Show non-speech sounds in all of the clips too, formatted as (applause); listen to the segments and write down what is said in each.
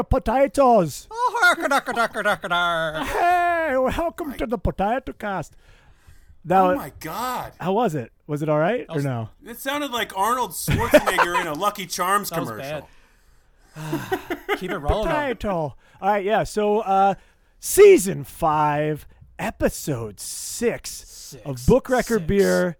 you potatoes. (laughs) Oh. Hey, welcome to the Potato Cast. That Oh was, my god. how was it? Was it all right or no? It sounded like Arnold Schwarzenegger in a Lucky Charms That was commercial. bad. (sighs) Keep it (sighs) rolling. Potato. All right, yeah. So, uh, season five, episode six, of Book Record Six. Beer,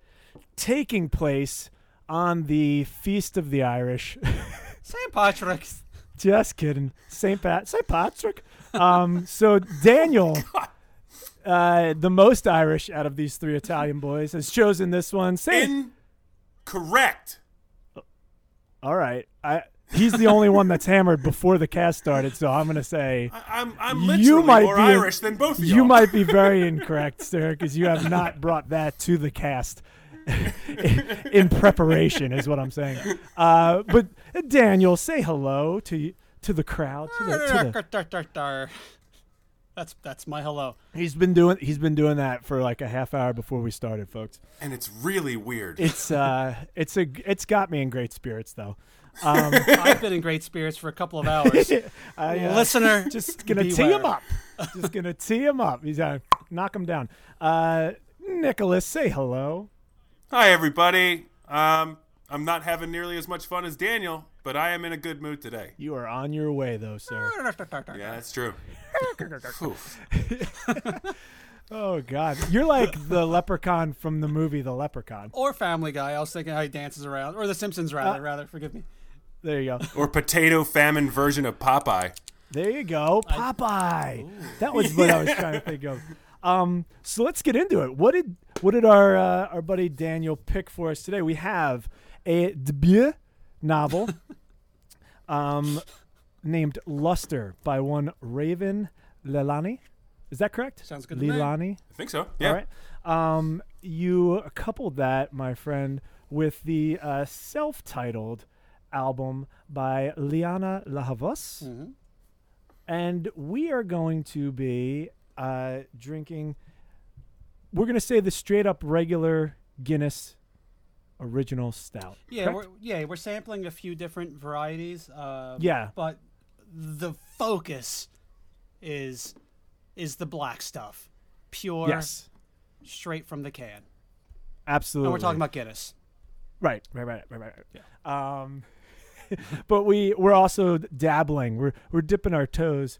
taking place on the Feast of the Irish. (laughs) St. Patrick's. Just kidding. St. Pat, St. Patrick. Um, so Daniel, (laughs) uh, the most Irish out of these three Italian boys, has chosen this one. Say, Incorrect. all right. I, he's the only one that's hammered before the cast started, so I'm gonna say I, I'm I'm You might more be Irish than both of you y'all. might be very (laughs) incorrect, sir, because you have not brought that to the cast. (laughs) in preparation is what I'm saying. Uh, but Daniel, say hello to to the crowd. To the, to the, (laughs) That's that's my hello. He's been doing he's been doing that for like a half hour before we started, folks. and it's really weird. It's uh (laughs) it's a it's got me in great spirits though. (laughs) Um I've been in great spirits for a couple of hours. I, uh, Listener, just gonna tee him up. Just gonna tee him up. He's gonna knock him down. Uh Nicholas, say hello. Hi everybody. Um, I'm not having nearly as much fun as Daniel, but I am in a good mood today. You are on your way though, sir. Yeah, that's true. (laughs) Oh god. You're like the leprechaun from the movie The Leprechaun. Or Family Guy. I was thinking how he dances around. Or The Simpsons, rather. rather, forgive me. There you go. or potato famine version of Popeye. There you go, Popeye. that was what I was trying to think of. Um, so let's get into it. What did what did our uh, our buddy Daniel pick for us today? We have a debut novel, (laughs) um, named Luster by one Raven Leilani. Is that correct? Sounds good to me. Lilani. I think so. Yeah. All right. Um, you coupled that, my friend, with the uh, self-titled album by Lianne La Havas, Mhm. and we are going to be uh, drinking. We're going to say the straight-up regular Guinness original stout. Yeah, correct? we're, yeah, we're sampling a few different varieties. Uh, Yeah. but the focus is is the black stuff, pure, yes, straight from the can. absolutely. And we're talking about Guinness. Right, right, right, right, right. Yeah. Um, (laughs) but we we're also dabbling. We're we're dipping our toes.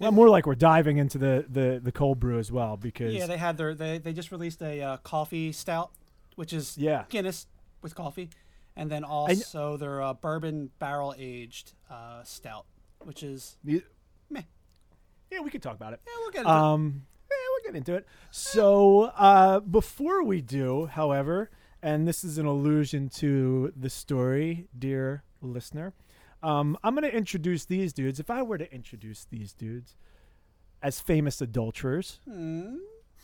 Well, more like we're diving into the the the cold brew as well because Yeah, they had their they they just released a uh, coffee stout, which is Yeah. Guinness with coffee, and then also their uh, bourbon barrel aged uh, stout, which is the- Meh. yeah, we could talk about it. yeah, we'll get into it. Um, yeah, we'll get into it. So uh, before we do, however, and this is an allusion to the story, dear listener, um, I'm going to introduce these dudes. If I were to introduce these dudes as famous adulterers, Hmm.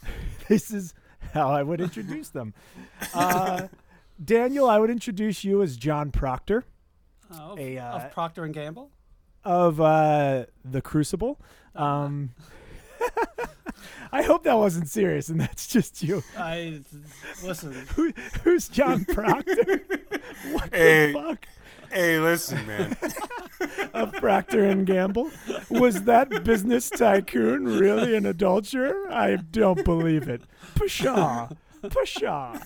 (laughs) this is (laughs) how I would introduce them. Uh, Daniel, I would introduce you as John Proctor of, a, uh, of Procter and Gamble. of uh, the Crucible. Um, (laughs) I hope that wasn't serious, and that's just you. I listen. Who, who's John Proctor? (laughs) what Hey. the fuck? Hey, listen, man. (laughs) Of Procter and Gamble? Was that business tycoon really an adulterer? I don't believe it. Pshaw. Pshaw.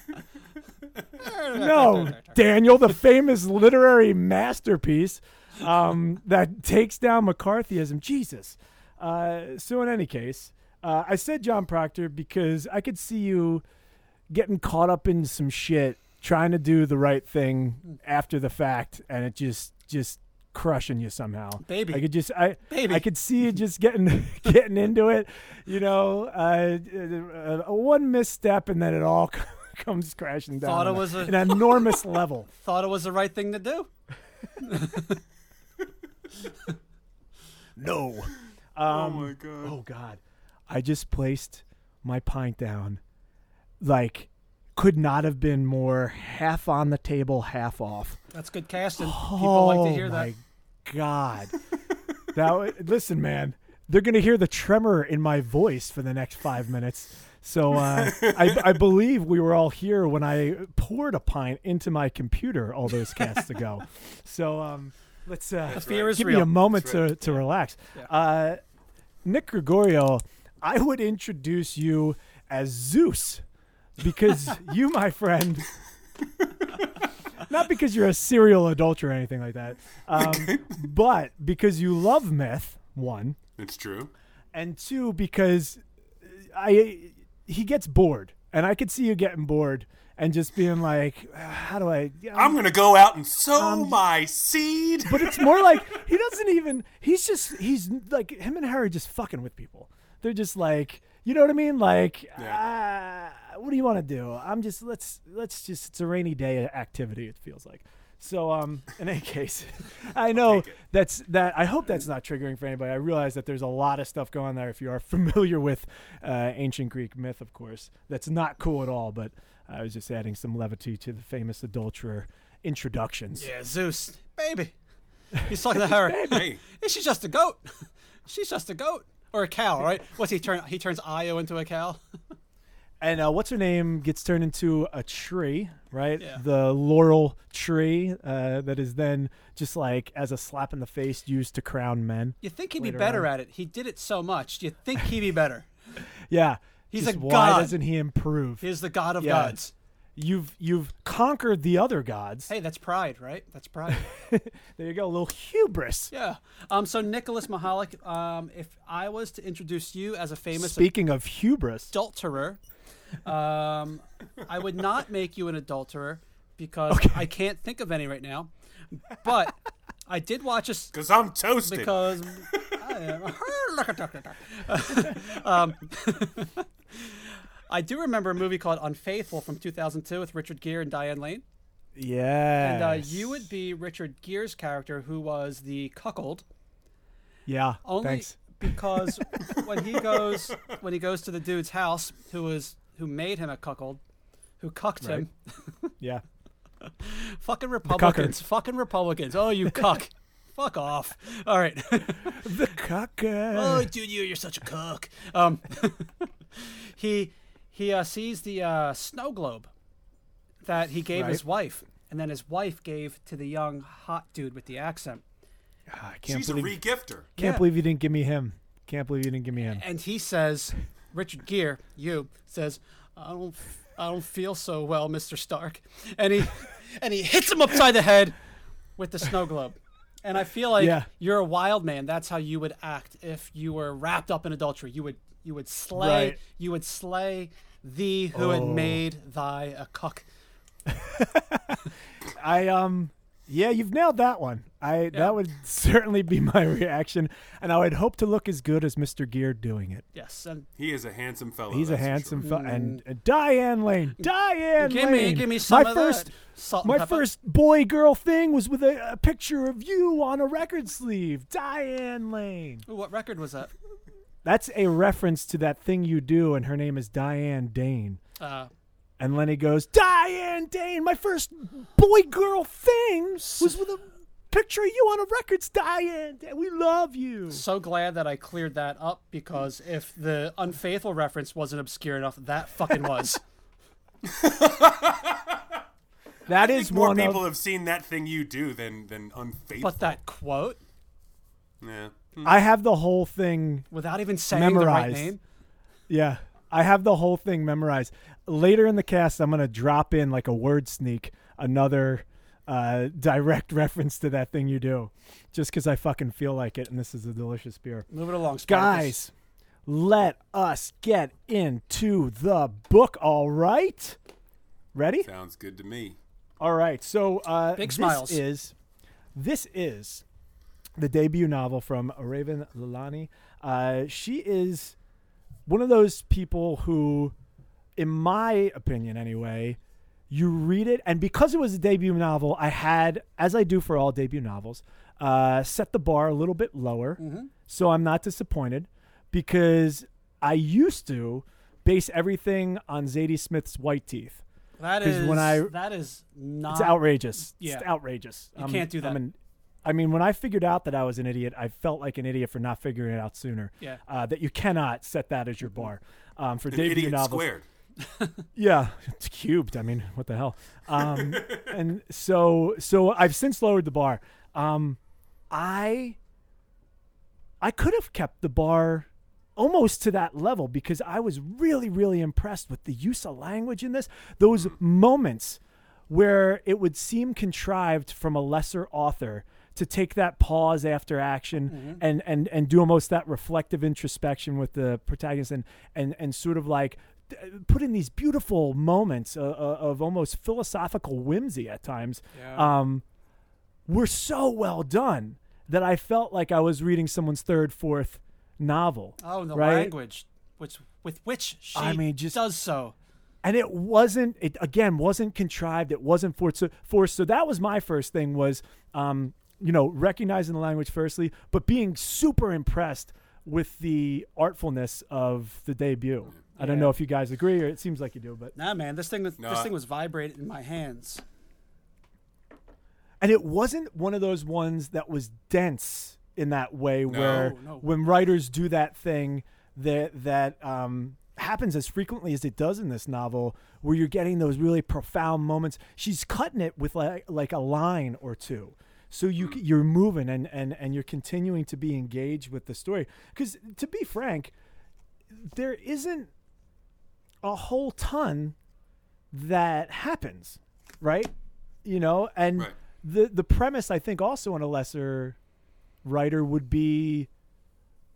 No, Daniel, the famous literary masterpiece um, that takes down McCarthyism. Jesus. Uh, so, in any case, uh, I said John Proctor because I could see you getting caught up in some shit, trying to do the right thing after the fact, and it just just crushing you somehow. Baby. I could just I Baby. I could see you just getting (laughs) getting into it. You know, uh, uh, uh, one misstep, and then it all (laughs) comes crashing down. Thought it was a- an enormous (laughs) level. Thought it was the right thing to do. No. oh Um, my god. Oh God, I just placed my pint down. Like, could not have been more half on the table, half off. That's good casting. People oh like to hear my that. God. now, listen, man. They're gonna hear the tremor in my voice for the next five minutes. So uh, I, I believe we were all here when I poured a pint into my computer all those casts ago. So um, let's uh, The fear is give real. me a moment That's right. to to relax. Yeah. Uh, Nick Gregorio, I would introduce you as Zeus because (laughs) you, my friend. Not because you're a serial adulterer or anything like that, um, (laughs) but because you love myth. One, It's true. and two because I he gets bored, and I could see you getting bored and just being like, "How do I?" I'm gonna go out and sow Um, my seed. But it's more like (laughs) he doesn't even. He's just. He's like him and Harry just fucking with people. They're just like, you know what I mean? Like, ah, what do you want to do? I'm just let's let's just. It's a rainy day activity. It feels like. So um, (laughs) in any case, (laughs) I know that's that. I hope that's not triggering for anybody. I realize that there's a lot of stuff going on there. If you are (laughs) familiar with uh, ancient Greek myth, of course, that's not cool at all. But I was just adding some levity to the famous adulterer introductions. Yeah, Zeus, baby. He's talking to her. Hey, she's just a goat. She's just a goat or a cow, right? What's he turn? He turns Io into a cow. And uh, what's her name gets turned into a tree, right? Yeah. The laurel tree uh, that is then just like as a slap in the face used to crown men. You think he'd be better on. at it? He did it so much. You think he'd be better? (laughs) Yeah, He's just a why god. doesn't he improve? He's the god of Yeah. gods. You've you've conquered the other gods. Hey, that's pride, right? That's pride. (laughs) There you go, a little hubris. yeah. Um. So Nicholas Mahalik. Um. If I was to introduce you as a famous Speaking of hubris, adulterer, um, I would not make you an adulterer because I can't think of any right now. But I did watch a because I'm toasted. because I am (laughs) (laughs) um, (laughs) I do remember a movie called Unfaithful from 2002 with Richard Gere and Diane Lane. yeah, And uh, you would be Richard Gere's character, who was the cuckold. yeah. Only thanks. because when he goes when he goes to the dude's house, who was who made him a cuckold, who cucked him. Yeah, (laughs) Fucking Republicans. Fucking Republicans. Oh, you cuck. (laughs) Fuck off. All right. (laughs) the caca. oh, dude, you you're such a cuck. Um, he he uh, sees the uh, snow globe that he gave his wife, and then his wife gave to the young hot dude with the accent. Ah, I can't She's a believe regifter. can't Yeah. believe you didn't give me him. Can't believe you didn't give me him. And he says, Richard Gere, you says, I don't, I don't feel so well, Mister Stark, and he, (laughs) and he hits him upside the head with the snow globe. And I feel like Yeah. you're a wild man. That's how you would act if you were wrapped up in adultery. You would, you would slay, Right. you would slay thee who had Oh. made thy a cuck. (laughs) I um yeah, you've nailed that one. I Yeah. that would (laughs) certainly be my reaction, and I would hope to look as good as Mr. Gere doing it. Yes, and He is a handsome fellow. He's a handsome sure. fel- and, and Diane Lane, Diane give Lane. me, give me some my of first, that. Salt and my first boy girl thing was with a, a picture of you on a record sleeve, Diane Lane. Ooh, what record was that? That's a reference to that thing you do, and her name is Diane Dane. Uh, And Lenny goes, Diane Dane, my first boy girl thing was with a picture of you on a records, Diane. Dane. We love you. so glad that I cleared that up because if the unfaithful reference wasn't obscure enough, that fucking was. (laughs) That I is think more one people of. have seen that thing you do than than unfaithful. but that quote, yeah. Hmm. I have the whole thing. without even saying the right Memorized. name, Yeah, I have the whole thing memorized. Later in the cast, I'm gonna drop in like a word sneak, another uh, direct (laughs) reference to that thing you do, just because I fucking feel like it, and this is a delicious beer. move it along, Spartacus. Guys, let us get into the book. All right, ready? Sounds good to me. All right. So uh, Big this smiles. is this is the debut novel from Raven Leilani. Uh, she is one of those people who, in my opinion, anyway, you read it, and because it was a debut novel, I had, as I do for all debut novels, uh, set the bar a little bit lower, so I'm not disappointed because I used to base everything on Zadie Smith's White Teeth. That 'Cause is when I- that is not It's outrageous. yeah. It's outrageous. You I'm- can't do that. I'm an- I mean, when I figured out that I was an idiot, I felt like an idiot for not figuring it out sooner. Yeah. Uh, that you cannot set that as your bar um, for An debut idiot novels. squared. (laughs) Yeah, it's cubed. I mean, what the hell? Um, (laughs) and so, so I've since lowered the bar. Um, I I could have kept the bar almost to that level because I was really, really impressed with the use of language in this. Those moments where it would seem contrived from a lesser author to take that pause after action and, and, and do almost that reflective introspection with the protagonist and, and, and sort of like put in these beautiful moments uh, uh, of almost philosophical whimsy at times Yeah. um, were so well done that I felt like I was reading someone's third, fourth novel. oh, the right? language which with which she I mean, just- does so. and it wasn't it again wasn't contrived it wasn't forced so, forced so that was my first thing was um you know recognizing the language firstly but being super impressed with the artfulness of the debut i don't know if you guys agree or it seems like you do but Nah, man, this thing was No, this I- thing was vibrating in my hands. and it wasn't one of those ones that was dense in that way where No. when writers do that thing that that um, happens as frequently as it does in this novel where you're getting those really profound moments. She's cutting it with like like a line or two. So you c- you're moving and and and you're continuing to be engaged with the story. Because to be frank there isn't a whole ton that happens right you know and Right. the the premise i think also on a lesser writer would be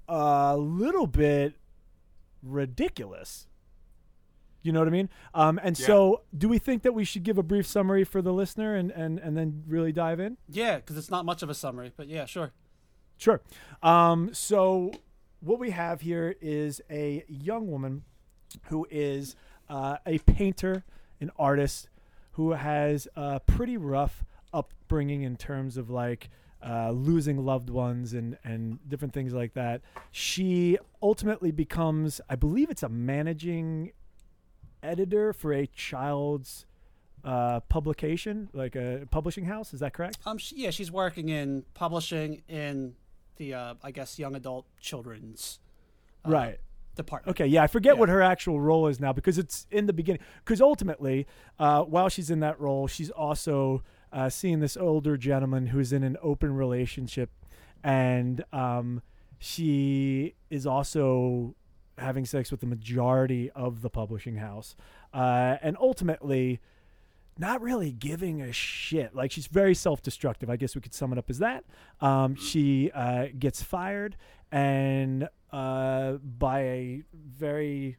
a little bit ridiculous you know what i mean um and Yeah. so do we think that we should give a brief summary for the listener and and and then really dive in Yeah, because it's not much of a summary, but yeah, sure. Sure. Um, so what we have here is a young woman who is uh, a painter, an artist, who has a pretty rough upbringing in terms of like uh, losing loved ones and and different things like that. She ultimately becomes, I believe, it's a managing editor for a child's uh, publication, like a publishing house. Is that correct? Um, she, yeah, she's working in publishing in the uh, I guess young adult children's uh, right. Department. Okay, yeah, I forget Yeah. what her actual role is now because it's in the beginning. Because ultimately, uh, while she's in that role, she's also uh, seeing this older gentleman who's in an open relationship, and um, she is also having sex with the majority of the publishing house, uh, and ultimately. Not really giving a shit. Like she's very self-destructive. I guess we could sum it up as that. Um, she uh, gets fired, and uh, by a very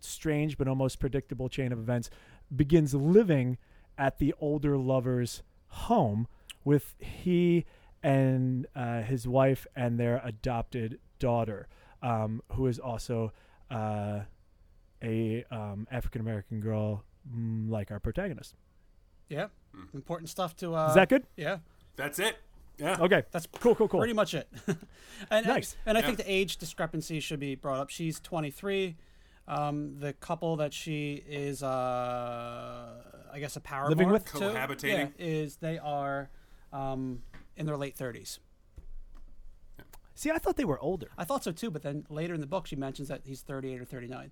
strange but almost predictable chain of events, begins living at the older lover's home with he and uh, his wife and their adopted daughter, um, who is also uh, a um, African American girl mm, like our protagonist. Yeah, important stuff to. Uh, Is that good? Yeah, That's it. Yeah. Okay, that's cool, cool, cool. pretty much it. (laughs) and, Nice. And, I Yeah. think the age discrepancy should be brought up. She's 23. Um, the couple that she is, uh, I guess, a paramour Living with? to, Cohabitating? yeah, is they are um, in their late 30s. See, I thought they were older. I thought so too, but then later in the book she mentions that he's 38 or 39.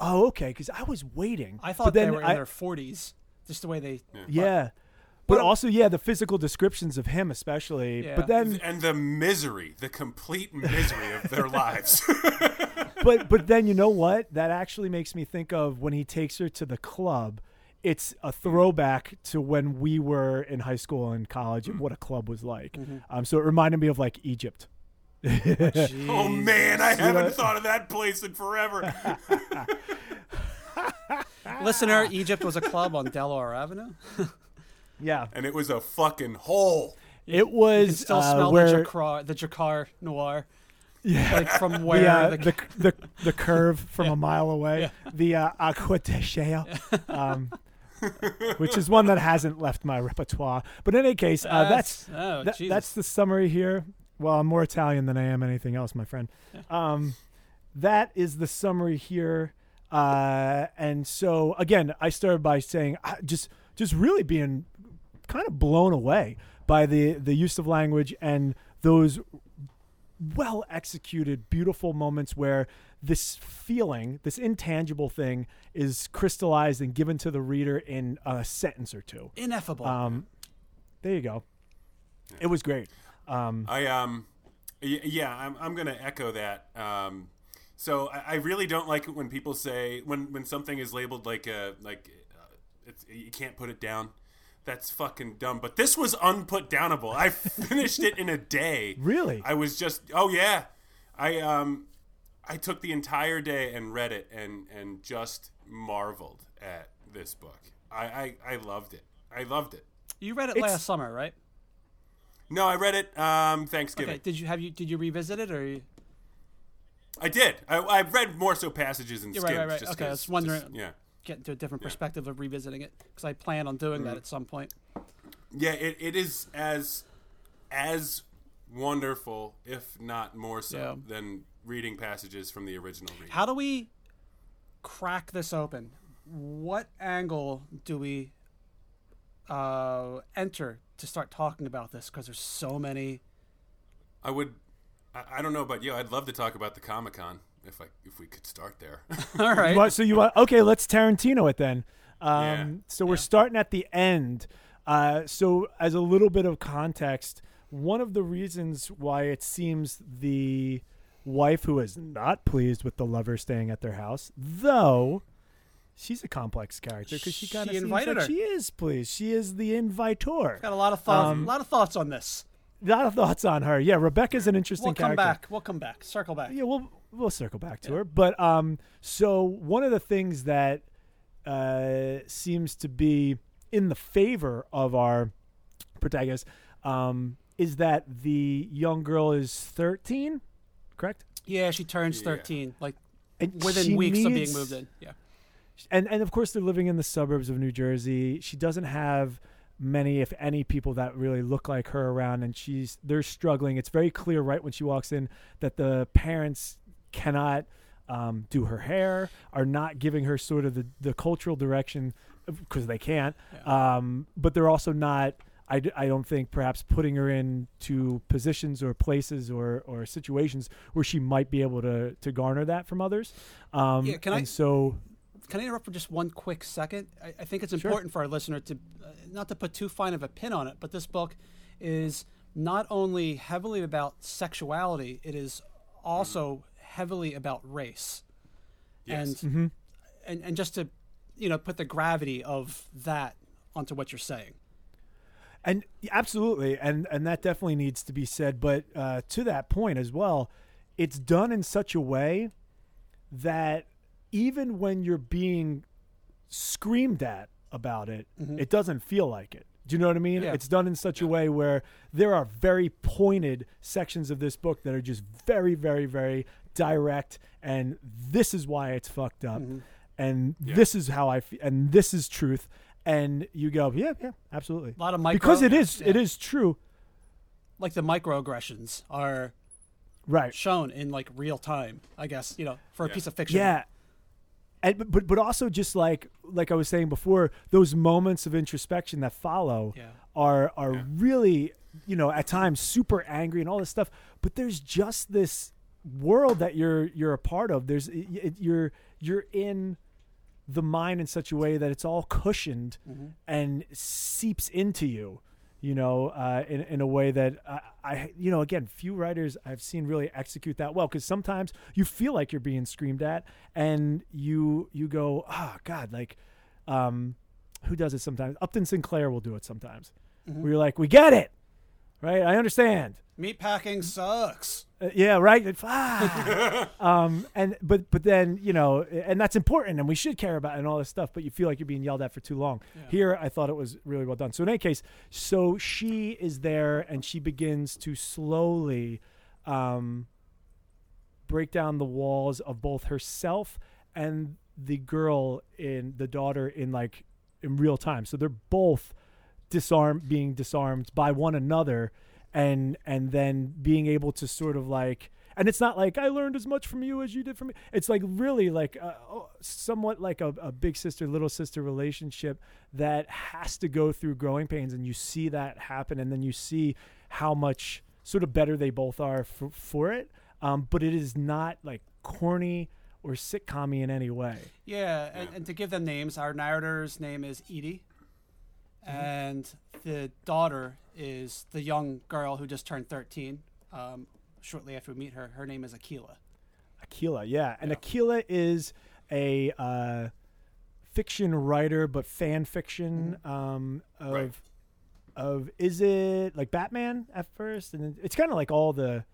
Oh, okay, because I was waiting. I But thought they then were in I- their 40s, just the way they. Yeah. But Well- also, yeah, the physical descriptions of him, especially. Yeah. But then, And the misery, the complete misery of their (laughs) lives. (laughs) but but then you know what? That actually makes me think of when he takes her to the club. It's a throwback to when we were in high school and college and what a club was like. Mm-hmm. Um, so it reminded me of like Egypt. oh (laughs) man, I haven't that? thought of that place in forever. Listener, Egypt was a club on Delaware Avenue. Yeah, and it was a fucking hole. it You can was still uh, smell where the Drakkar, the Drakkar Noir, yeah, like from where the, uh, the, the, the the curve from a mile away, Yeah. the uh, Acqua di Gio, um, which is one that hasn't left my repertoire. But in any case, uh, that's oh, That- that's the summary here. Well, I'm more Italian than I am anything else, my friend. Um, that is the summary here. Uh, and so again, I started by saying uh, just just really being kind of blown away by the the use of language and those well executed beautiful moments where this feeling this intangible thing is crystallized and given to the reader in a sentence or two ineffable. um, there you go. It was great. Um, I um, y- yeah, I'm I'm gonna echo that. Um, so I, I really don't like it when people say when when something is labeled like a like uh, it's you can't put it down. That's fucking dumb. But this was unput downable. I finished it in a day. (laughs) Really? I was just oh yeah. I um I took the entire day and read it and and just marveled at this book. I I, I loved it. I loved it. You read it It's- last summer, right? No, I read it um Thanksgiving. Okay. Did you have you did you revisit it or? You, I did. I, I read more so passages and Yeah, skims. right, right, right. just Okay, I 'cause- was wondering- just- yeah, get into a different perspective of revisiting it because I plan on doing Mm-hmm. that at some point. yeah. It, it is as as wonderful, if not more so, Yeah. than reading passages from the original read. How do we crack this open? What angle do we uh, enter to start talking about this? Because there's so many. I would. I, I don't know about you. I'd love to talk about the Comic Con if I if we could start there. (laughs) (laughs) All right. You want- so you want okay? Let's Tarantino it then. Um, Yeah. So we're starting at the end. Uh, so as a little bit of context, one of the reasons why it seems the wife who is not pleased with the lover staying at their house, though she's a complex character because she kind of She seems invited like her. she is pleased. She is the invitor. Got a lot of thoughts. Um, a lot of thoughts on this. A lot of thoughts on her. Yeah, Rebecca's an interesting We'll come character. back. We'll come back. Circle back. Yeah, we'll we'll circle back to her. But um, so one of the things that uh seems to be in the favor of our protagonist um is that the young girl is thirteen, correct? Yeah, she turns Yeah. 13, like And within she weeks of being moved in. Yeah. and and of course they're living in the suburbs of New Jersey. She doesn't have many, if any, people that really look like her around, and she's they're struggling. It's very clear right when she walks in that the parents cannot um, do her hair, are not giving her sort of the, the cultural direction because they can't. Um, but they're also not. I, I don't think perhaps putting her into positions or places or, or situations where she might be able to, to garner that from others. Um, Yeah, can I- so Can I interrupt for just one quick second? I, I think it's Sure. important for our listener to uh, not to put too fine of a pin on it, but this book is not only heavily about sexuality, it is also heavily about race. Yes. And, and and just to you know put the gravity of that onto what you're saying. And absolutely, and and that definitely needs to be said. But uh, to that point as well, it's done in such a way that even when you're being screamed at about it, it doesn't feel like it. Do you know what I mean? Yeah. It's done in such a way where there are very pointed sections of this book that are just very, very, very direct, and this is why it's fucked up, mm-hmm. and this is how I feel, and this is truth. And you go, yeah, yeah, absolutely A lot of micro because it is it yeah. is true like the microaggressions are right shown in like real time. I guess you know for a piece of fiction. yeah and but- but but also just like like i was saying before those moments of introspection that follow Yeah. are are really you know at times super angry and all this stuff but there's just this world that you're you're a part of there's it, you're you're in the mind in such a way that it's all cushioned and seeps into you you know uh, in, in a way that I, I you know again few writers i've seen really execute that well because sometimes you feel like you're being screamed at and you you go ah god like um who does it sometimes? Upton sinclair will do it sometimes. Where you're like we get it right i understand Meat packing sucks. uh, yeah, right. Ah. (laughs) um, and but but then you know, and that's important, and we should care about and all this stuff. But you feel like you're being yelled at for too long. Here, I thought it was really well done. So in any case, so she is there, and she begins to slowly um, break down the walls of both herself and the girl in the daughter in like in real time. So they're both disarmed, being disarmed by one another, and and then being able to sort of like. And it's not like I learned as much from you as you did from me. It's like really like uh, oh, somewhat like a, a big sister little sister relationship that has to go through growing pains, and you see that happen, and then you see how much sort of better they both are for, for it. Um, but it is not like corny or sitcom in any way. Yeah, and, and to give them names, our narrator's name is Edie, and the daughter is the young girl who just turned 13. Um, shortly after we meet her, her name is Akila. Akila, yeah, and Akila is a uh, fiction writer, but fan fiction um, of Right. of is it like Batman at first, and it's kind of like all the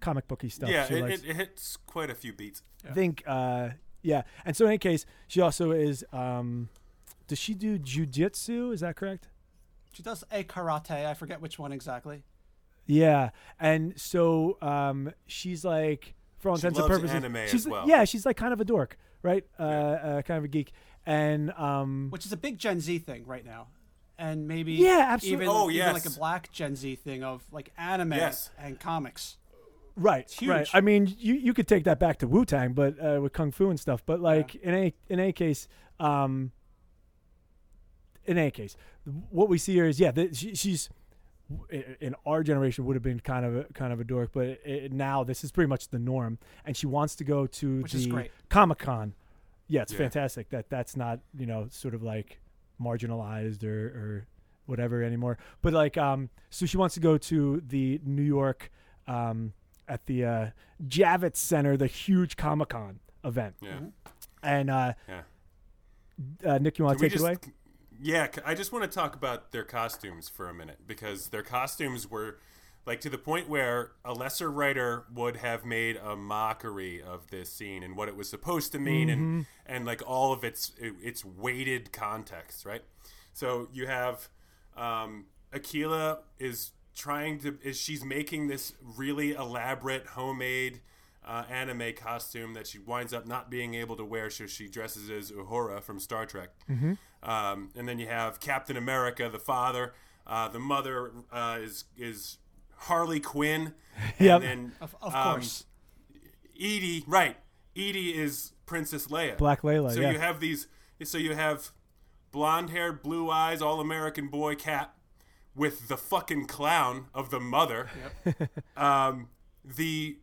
comic booky stuff. yeah, she it, likes. it, it hits quite a few beats. I think, uh, yeah, and so in any case, she also is. Um, does she do jujitsu? Is that correct? She does a karate. I forget which one exactly. Yeah, and so um, she's like, for all She intents and loves purposes, anime as she's well. yeah, she's like kind of a dork, right? Uh, uh, kind of a geek, and um, which is a big Gen Z thing right now, and maybe Yeah, absolutely. even, Oh, even like a black Gen Z thing of like anime Yes. and comics. right, huge. right. I mean, you you could take that back to Wu Tang, but uh, with kung fu and stuff. But like in any in any case, um, in any case, what we see here is yeah, that she, she's in our generation would have been kind of a, kind of a dork, but it, it- now this is pretty much the norm, and she wants to go to Which the. Comic Con. Yeah, it's Yeah. fantastic that that's not you know sort of like marginalized or or whatever anymore. But like, um, so she wants to go to the New York, um, at the uh, Javits Center, the huge Comic Con event, Yeah, and uh, yeah. uh, Nick, you want to we take it away? Yeah, I just want to talk about their costumes for a minute because their costumes were like to the point where a lesser writer would have made a mockery of this scene and what it was supposed to mean and and like all of its its weighted context, right? So you have um, Akila is trying to is she's making this really elaborate homemade uh, anime costume that she winds up not being able to wear, so she dresses as Uhura from Star Trek. Um, and then you have Captain America, the father. Uh, the mother uh, is is Harley Quinn. Yep. And then Of, of um, course. Edie, right? Edie is Princess Leia. Black Leia. So yeah. you have these. So you have blonde haired, blue eyes, all American boy cat with the fucking clown of the mother. (laughs) um, the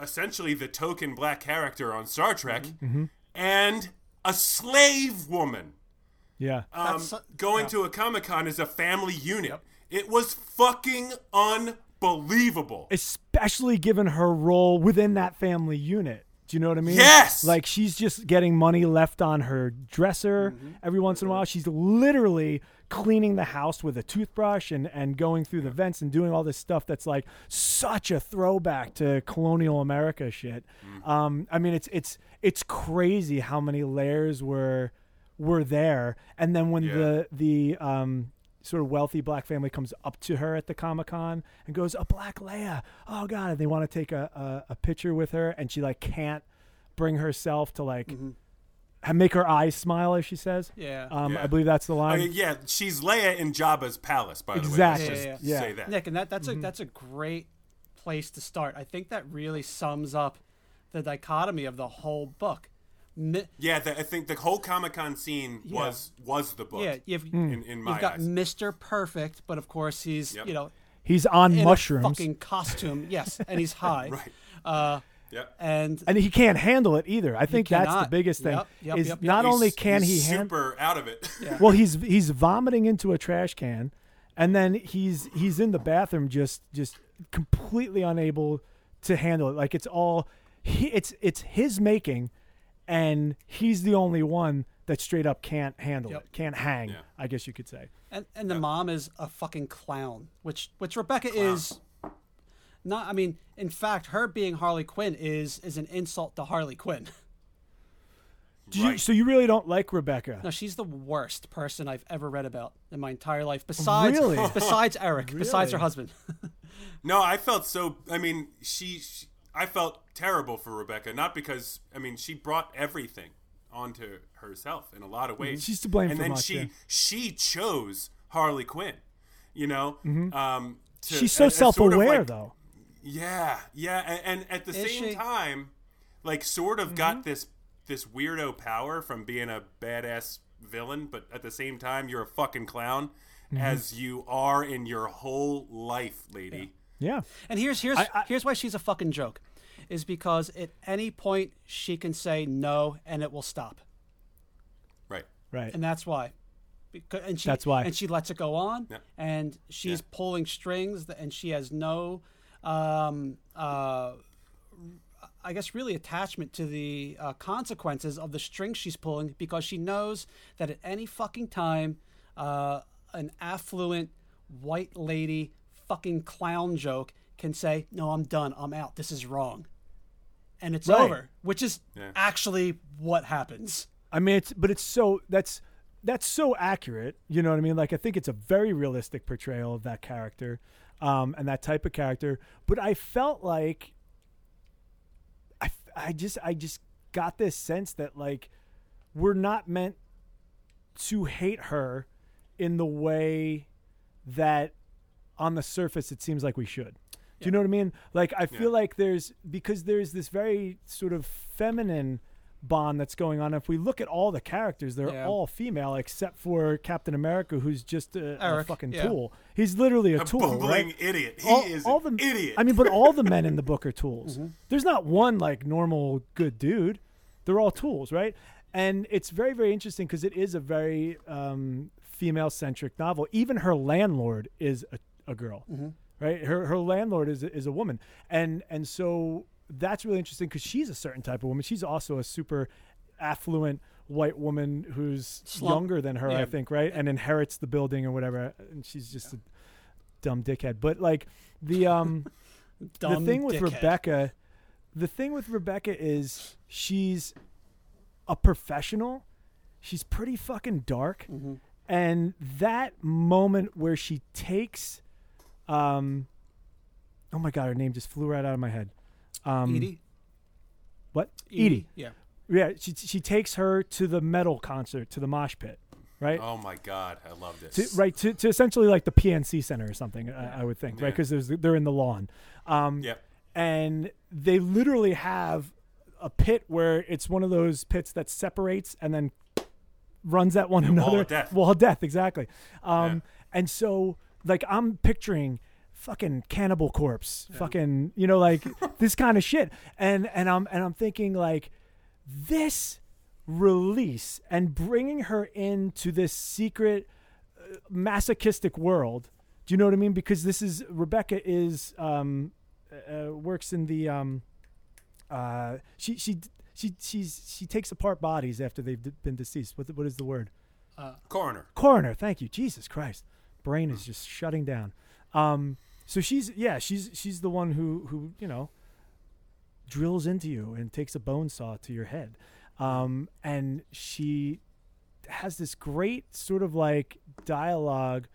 essentially the token black character on Star Trek, Mm-hmm. and a slave woman. Yeah, Um, so- going yeah. to a Comic Con as a family unit. It was fucking unbelievable. especially given her role within that family unit. Do you know what I mean? Yes! Like she's just getting money left on her dresser Mm-hmm. every once in a while. She's literally cleaning the house with a toothbrush and, and going through the vents and doing all this stuff that's like such a throwback to colonial America shit. Mm-hmm. Um, I mean, it's it's it's crazy how many layers were were there. And then when Yeah. the the um, sort of wealthy black family comes up to her at the Comic Con and goes, "A black Leia! Oh God!" And they want to take a, a a picture with her, and she like can't bring herself to like ha- make her eyes smile, as she says. Yeah. Um, Yeah. I believe that's the I line. mean, yeah, she's Leia in Jabba's palace, by the Exactly. way. Let's Yeah, yeah, yeah. say that. Nick, and that, that's Mm-hmm. a that's a great place to start. I think that really sums up the dichotomy of the whole book. Mi- Yeah, the, I think the whole Comic Con scene was was the book. yeah, you've, in, in my you've got eyes. Mr. Perfect, but of course he's Yep. you know He's on in mushrooms, a fucking costume. Yes, and he's high. (laughs) Right. Uh, Yeah. and and he can't handle it either. I think that's the biggest thing. Yep, yep, is yep, yep. not He's- only can he's he handle super out of it. well he's he's vomiting into a trash can and then he's he's in the bathroom just just completely unable to handle it like it's all he, it's it's his making and he's the only one that straight up can't handle Yep. it can't hang Yeah. i guess you could say and, and the mom is a fucking clown, which which Rebecca is not. I mean, in fact, her being Harley Quinn is is an insult to Harley Quinn. (laughs) Do you, so you really don't like rebecca No, she's the worst person I've ever read about in my entire life. Besides, Really? besides (laughs) Eric, besides her husband. (laughs) No, I felt so. I mean, she, she. I felt terrible for Rebecca, not because I mean she brought everything onto herself in a lot of ways. She's to blame and for then much, she yeah. she chose Harley Quinn. You know, um, to- Mm-hmm. she's so as- as sort of self-aware like- though Yeah, yeah, and, and at the Is same she? time, like sort of Mm-hmm. got this this weirdo power from being a badass villain, but at the same time, you're a fucking clown, Mm-hmm. as you are in your whole life, lady. yeah And here's here's I- I- here's why she's a fucking joke, is because at any point she can say no and it will stop, Right. right and that's why. Because, and she, That's why. And she lets it go on, Yeah. and she's Yeah. pulling strings, and she has no, um, uh, I guess, really attachment to the uh, consequences of the strings she's pulling because she knows that at any fucking time, uh, an affluent white lady fucking clown joke can say, "No, I'm done. I'm out. This is wrong," and it's Right. over, which is Yeah. actually what happens. I mean, it's but it's so that's that's so accurate. You know what I mean? Like I think it's a very realistic portrayal of that character, um, and that type of character. But I felt like I I just I just got this sense that like we're not meant to hate her in the way that on the surface it seems like we should. Do you know what I mean? Like I feel Yeah. like there's because there's this very sort of feminine bond that's going on. If we look at all the characters, they're Yeah. all female except for Captain America, who's just a, a fucking yeah. tool. He's literally a, A tool, bumbling right? idiot. He all, is all an the idiot. I mean, but all the men in the book are (laughs) tools. Mm-hmm. There's not one like normal good dude. They're all tools, right? And it's very, very interesting because it is a very um, female centric novel. Even her landlord is a, a girl, Mm-hmm. Right? Her her landlord is a, is a woman, and and so that's really interesting because she's a certain type of woman. She's also a super affluent white woman who's Slump. younger than her, I think, right? And inherits the building or whatever. And she's just a dumb dickhead. But like the um (laughs) the thing with dickhead. Rebecca, the thing with Rebecca is she's a professional. She's pretty fucking dark, Mm-hmm. and that moment where she takes, um, oh my god, her name just flew right out of my head. Um, Edie. What? Edie. Yeah. Yeah, she she takes her to the metal concert, to the mosh pit, right? oh my god, I love to, this. right to, to essentially like the PNC Center or something. I, I would think, right? Because they're in the lawn. Um, Yep. and they literally have a pit where it's one of those pits that separates and then runs at one Yeah, wall another. of death. Wall of death, exactly. Um, Yeah. And so, like, I'm picturing fucking cannibal corpse, fucking, you know, like (laughs) this kind of shit. And and I'm and I'm thinking like this release and bringing her into this secret uh, masochistic world. Do you know what I mean? Because this is Rebecca is um, uh, works in the um, uh, she she she she's she takes apart bodies after they've d- been deceased. What the, what is the word? Coroner. Coroner. Thank you. Jesus Christ, brain is just shutting down. Um, so she's yeah she's she's the one who who you know drills into you and takes a bone saw to your head, um, and she has this great sort of like dialogue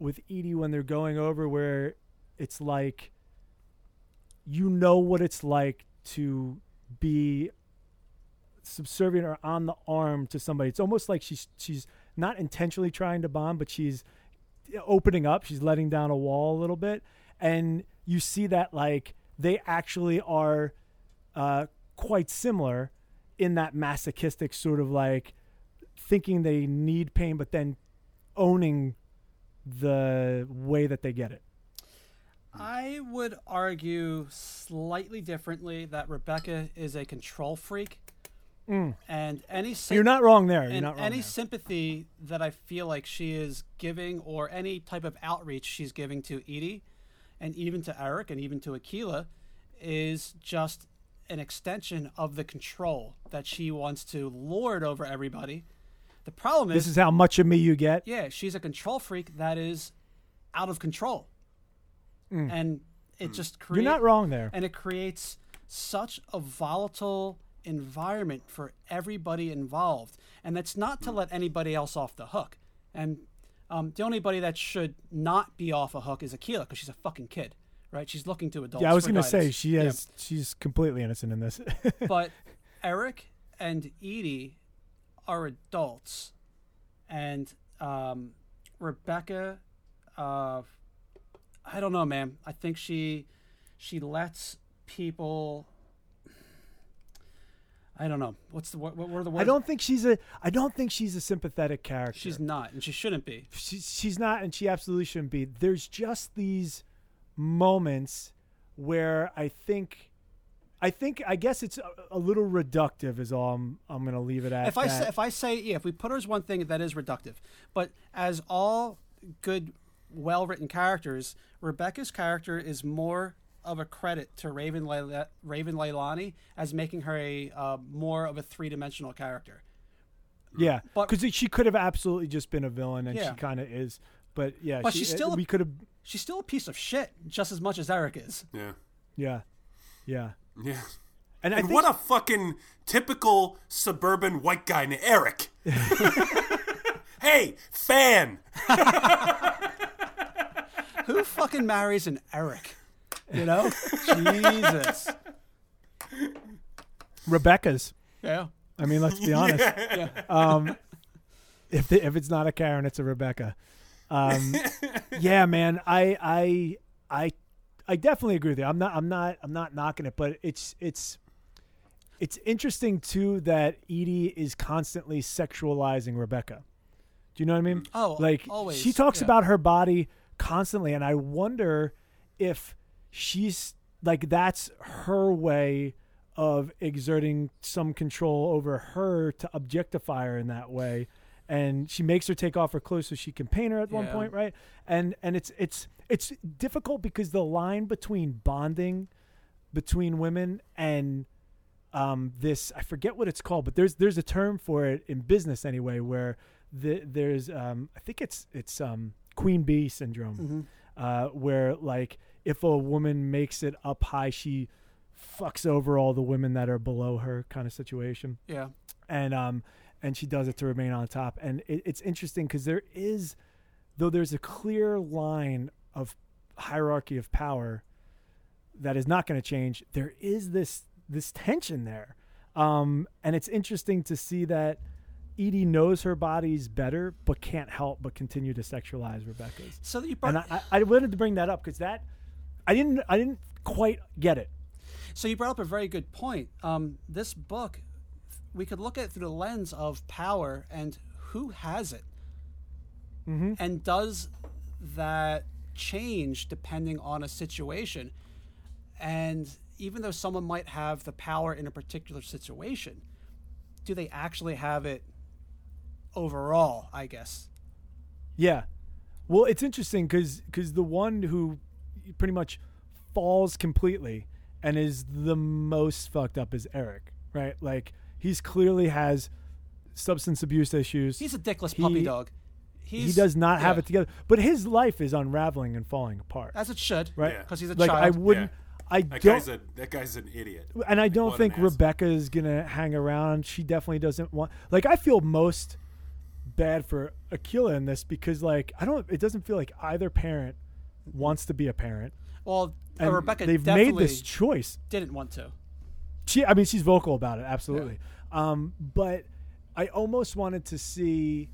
with Edie when they're going over where it's like you know what it's like to be subservient or on the arm to somebody. It's almost like she's she's not intentionally trying to bond, but she's opening up. She's letting down a wall a little bit, and you see that like they actually are uh, quite similar in that masochistic sort of like thinking they need pain, but then owning the way that they get it. I would argue slightly differently that Rebecca is a control freak, and any Mm. You're not wrong there. You're and not wrong. any there. sympathy that I feel like she is giving, or any type of outreach she's giving to Edie, and even to Eric, and even to Akila, is just an extension of the control that she wants to lord over everybody. The problem is, This is how much of me you get. yeah, she's a control freak that is out of control, and it just creates. You're not wrong there. and it creates such a volatile environment for everybody involved and that's not Hmm. to let anybody else off the hook and um, the only body that should not be off a hook is Akila because she's a fucking kid right she's looking to adults Yeah, I was going to say she Yeah. She's completely innocent in this. (laughs) but Eric and Edie are adults, and um, Rebecca, uh, I don't know, man. I think she she lets people. I don't know. What's the what? What were the words? I don't think she's a. I don't think she's a sympathetic character. She's not, and she shouldn't be. she's she's not, and she absolutely shouldn't be. There's just these moments where I think, I think I guess it's a, a little reductive. Is all I'm I'm gonna leave it at. if I that. say, if I say yeah, if we put her as one thing, that is reductive. But as all good, well written characters, Rebecca's character is more of a credit to Raven Leila, Raven Leilani as making her a uh, more of a three dimensional character. yeah, but- because she could have absolutely just been a villain, and Yeah. she kind of is. But yeah, But she, she's still a- we could have. She's still a piece of shit, just as much as Eric is. Yeah. Yeah, yeah, Yeah. and I And think what a fucking typical suburban white guy named Eric. (laughs) hey, fan. (laughs) Who fucking marries an Eric? You know, Jesus. Rebecca's. Yeah. I mean, let's be (laughs) honest. Yeah. Um, if the, if it's not a Karen, it's a Rebecca. Um, yeah, man, I I I I definitely agree with you. I'm not I'm not I'm not knocking it, but it's it's it's interesting too that Edie is constantly sexualizing Rebecca. Do you know what I mean? Oh, like always, she talks yeah. about her body constantly, and I wonder if she's like that's her way of exerting some control over her to objectify her in that way. And she makes her take off her clothes so she can paint her at one point right? And and it's it's it's difficult because the line between bonding between women and um, this I forget what it's called, but there's there's a term for it in business anyway, where the, there's um, I think it's it's um, queen bee syndrome, Mm-hmm. uh, where like if a woman makes it up high, she fucks over all the women that are below her, kind of situation Yeah. and um and she does it to remain on top and it, it's interesting because there is though there's a clear line of hierarchy of power that is not going to change there is this this tension there um and it's interesting to see that Edie knows her body's better, but can't help but continue to sexualize Rebecca's. So you brought, I, I I wanted to bring that up because that I didn't I didn't quite get it. so you brought up a very good point. Um, this book, we could look at through the lens of power and who has it, Mm-hmm. and does that change depending on a situation? And even though someone might have the power in a particular situation, do they actually have it overall? I guess. Yeah. Well, it's interesting because because the one who pretty much falls completely and is the most fucked up is Eric, right? Like he's clearly has substance abuse issues. He's a dickless puppy He- dog. he does not have it together, but his life is unraveling and falling apart, as it should, right? Yeah. Because he's a child. like I wouldn't, I That don't, guy's a that guy's an idiot. and I don't think asshole. Rebecca is gonna hang around. She definitely doesn't want. Like I feel most bad for Akila in this because like I don't. It doesn't feel like either parent wants to be a parent, well, and Rebecca they've definitely made this choice. didn't want to. She, I mean, she's vocal about it, absolutely. Um, but I almost wanted to see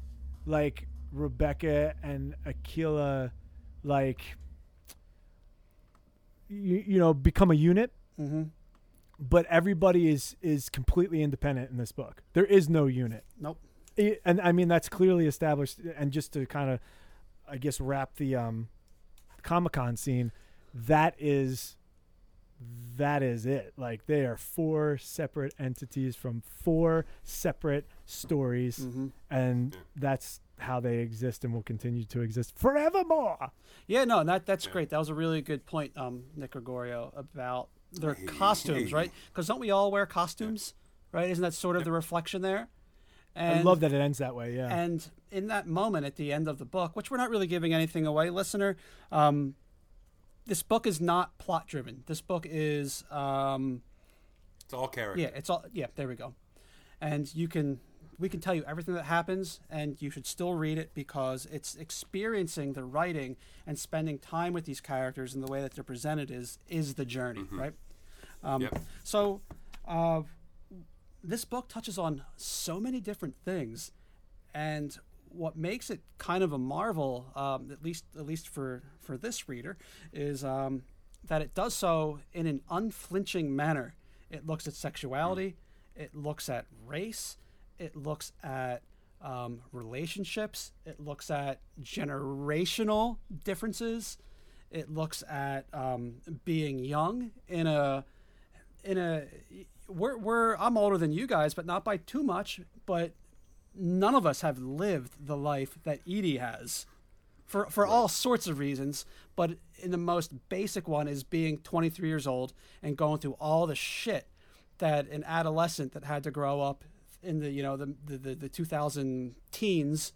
like Rebecca and Akila, like you, you know, become a unit. Mm-hmm. But everybody is is completely independent in this book. There is no unit. Nope. I- and I mean that's clearly established. And just to kind of, I guess, wrap the um, Comic Con scene, that is, that is it. Like they are four separate entities from four separate stories, Mm-hmm. and that's how they exist and will continue to exist forevermore. Yeah, no, that that's great. That was a really good point, um, Nick Gregorio, about their costumes, hey. right? Because don't we all wear costumes, right? Isn't that sort of the reflection there? And, I love that it ends that way. Yeah. And in that moment at the end of the book, which we're not really giving anything away, listener, um, this book is not plot driven. This book is um, It's all character. Yeah, it's all yeah, there we go. And you can we can tell you everything that happens and you should still read it because it's experiencing the writing and spending time with these characters and the way that they're presented is is the journey, right? Um, Yep. So uh, this book touches on so many different things, and what makes it kind of a marvel, um, at least at least for for this reader, is um, that it does so in an unflinching manner. It looks at sexuality, it looks at race, it looks at um, relationships, it looks at generational differences, it looks at um, being young in a in a we're we're I'm older than you guys, but not by too much. But none of us have lived the life that Edie has, for for all sorts of reasons. But in the most basic one is being 23 years old and going through all the shit that an adolescent that had to grow up in the you know the the the, the 2000 teens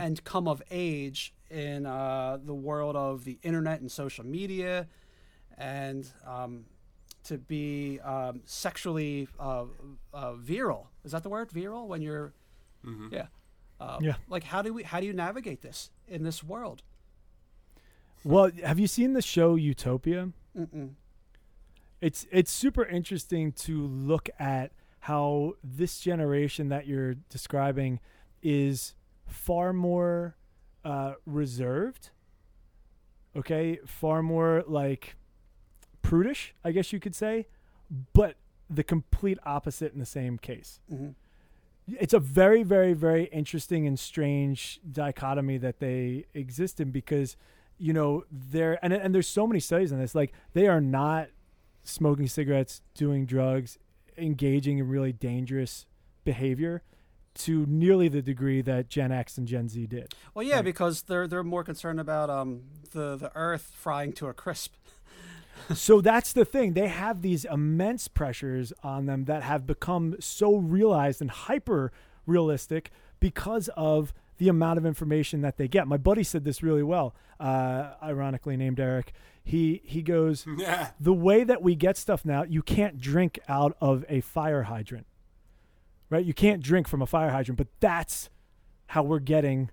and come of age in uh, the world of the internet and social media, and um, to be um, sexually uh, uh, virile. Is that the word? Virile when you're, yeah, uh, Yeah. Like how do we how do you navigate this in this world? Well, have you seen the show Utopia? Mm-mm. It's it's super interesting to look at how this generation that you're describing is far more uh, reserved. Okay, far more like prudish, I guess you could say, but the complete opposite in the same case. Mhm. It's a very, very, very interesting and strange dichotomy that they exist in because, you know, there and and there's so many studies on this. Like they are not smoking cigarettes, doing drugs, engaging in really dangerous behavior to nearly the degree that Gen X and Gen Z did. Well, yeah, because they're they're more concerned about um the the Earth frying to a crisp. (laughs) so that's the thing. They have these immense pressures on them that have become so realized and hyper realistic because of the amount of information that they get. My buddy said this really well, uh, ironically named Eric. He he goes, (laughs) Yeah. the way that we get stuff now, you can't drink out of a fire hydrant. Right? You can't drink from a fire hydrant, but that's how we're getting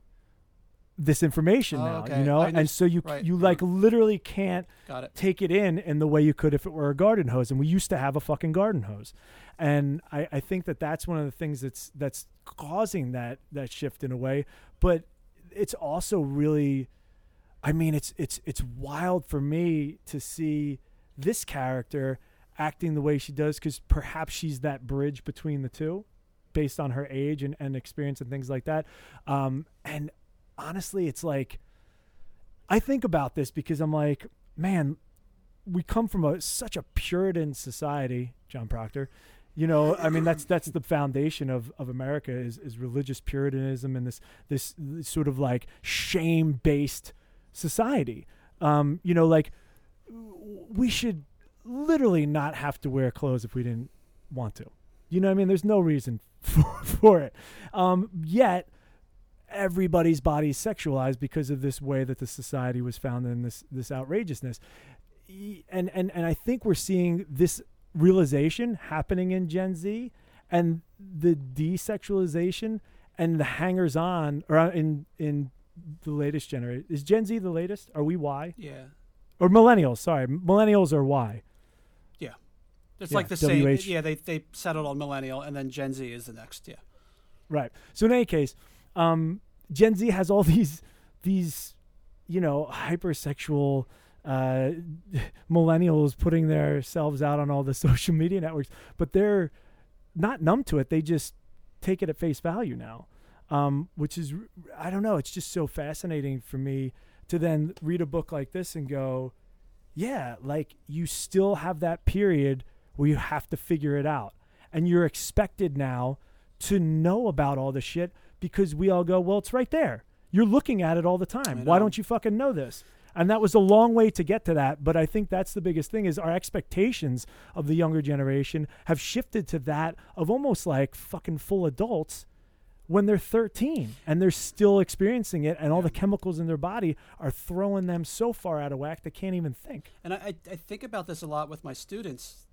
this information Oh, now, okay. you know? I And so you right. you like literally can't Got it. take it in in the way you could if it were a garden hose and we used to have a fucking garden hose and I, I think that that's one of the things that's that's causing that that shift in a way but it's also really i mean it's it's it's wild for me to see this character acting the way she does because perhaps she's that bridge between the two based on her age and, and experience and things like that um, and honestly it's like i think about this because i'm like man we come from a such a puritan society john proctor. You know i mean that's that's the foundation of, of america is, is religious puritanism and this this, this sort of like shame based society. Um, you know like we should literally not have to wear clothes if we didn't want to. You know i mean? There's no reason (laughs) for, for it. Um, yet everybody's body sexualized because of this way that the society was founded in this this outrageousness and and and I think we're seeing this realization happening in Gen Z and the desexualization and the hangers on or uh, in in the latest generation is Gen Z the latest are we Y Yeah. or millennials sorry millennials are Y Yeah, It's Yeah, like the same. Yeah, they they settled on millennial, and then Gen Z is the next. Yeah. Right. So in any case, um, Gen Z has all (laughs) these these you know hypersexual uh, (laughs) millennials putting themselves out on all the (laughs) social media networks, but they're not numb to it. They just take it at face value now, um, which is I don't know. It's just so fascinating for me to then read a book like this and go, yeah, like you still have that period where you have to figure it out, and you're expected now to know about all the shit because we all go, well, it's right there. You're looking at it all the time. Why don't you fucking know this? And that was a long way to get to that, but I think that's the biggest thing is our expectations of the younger generation have shifted to that of almost like fucking full adults when they're 13 and they're still experiencing it and all the chemicals in their body are throwing them so far out of whack they can't even think. And I, I I think about this a lot with my students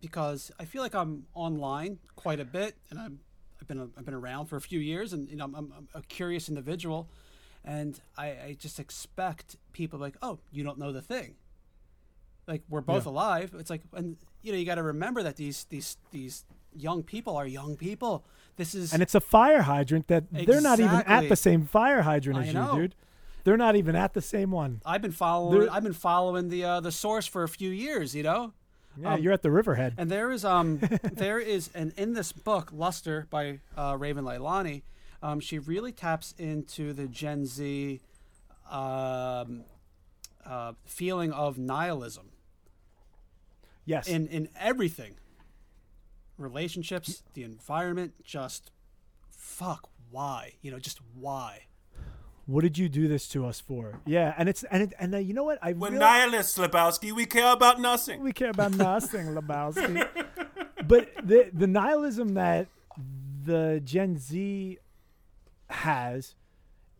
because I feel like I'm online quite a bit, and I'm I've been I've been around for a few years, and you know I'm, I'm, a curious individual, and I, I just expect people like, oh, you don't know the thing. Like we're both Yeah. alive. It's like, and you know, you got to remember that these these these young people are young people. This is And it's a fire hydrant that they're not even at the same fire hydrant as you, dude. They're not even at the same one. I've been following There- I've been following the uh, the source for a few years. You know. Yeah, Um, you're at the Riverhead. And there is um there is and in this book Luster by uh, Raven Leilani, um, she really taps into the Gen Z um, uh, feeling of nihilism. Yes. in in everything. Relationships, the environment, just fuck why? You know, just why? What did you do this to us for? Yeah, and it's and it, and uh, you know what? I We're real- nihilists, Lebowski. We care about nothing. we care about nothing, (laughs) Lebowski. but the the nihilism that the Gen Z has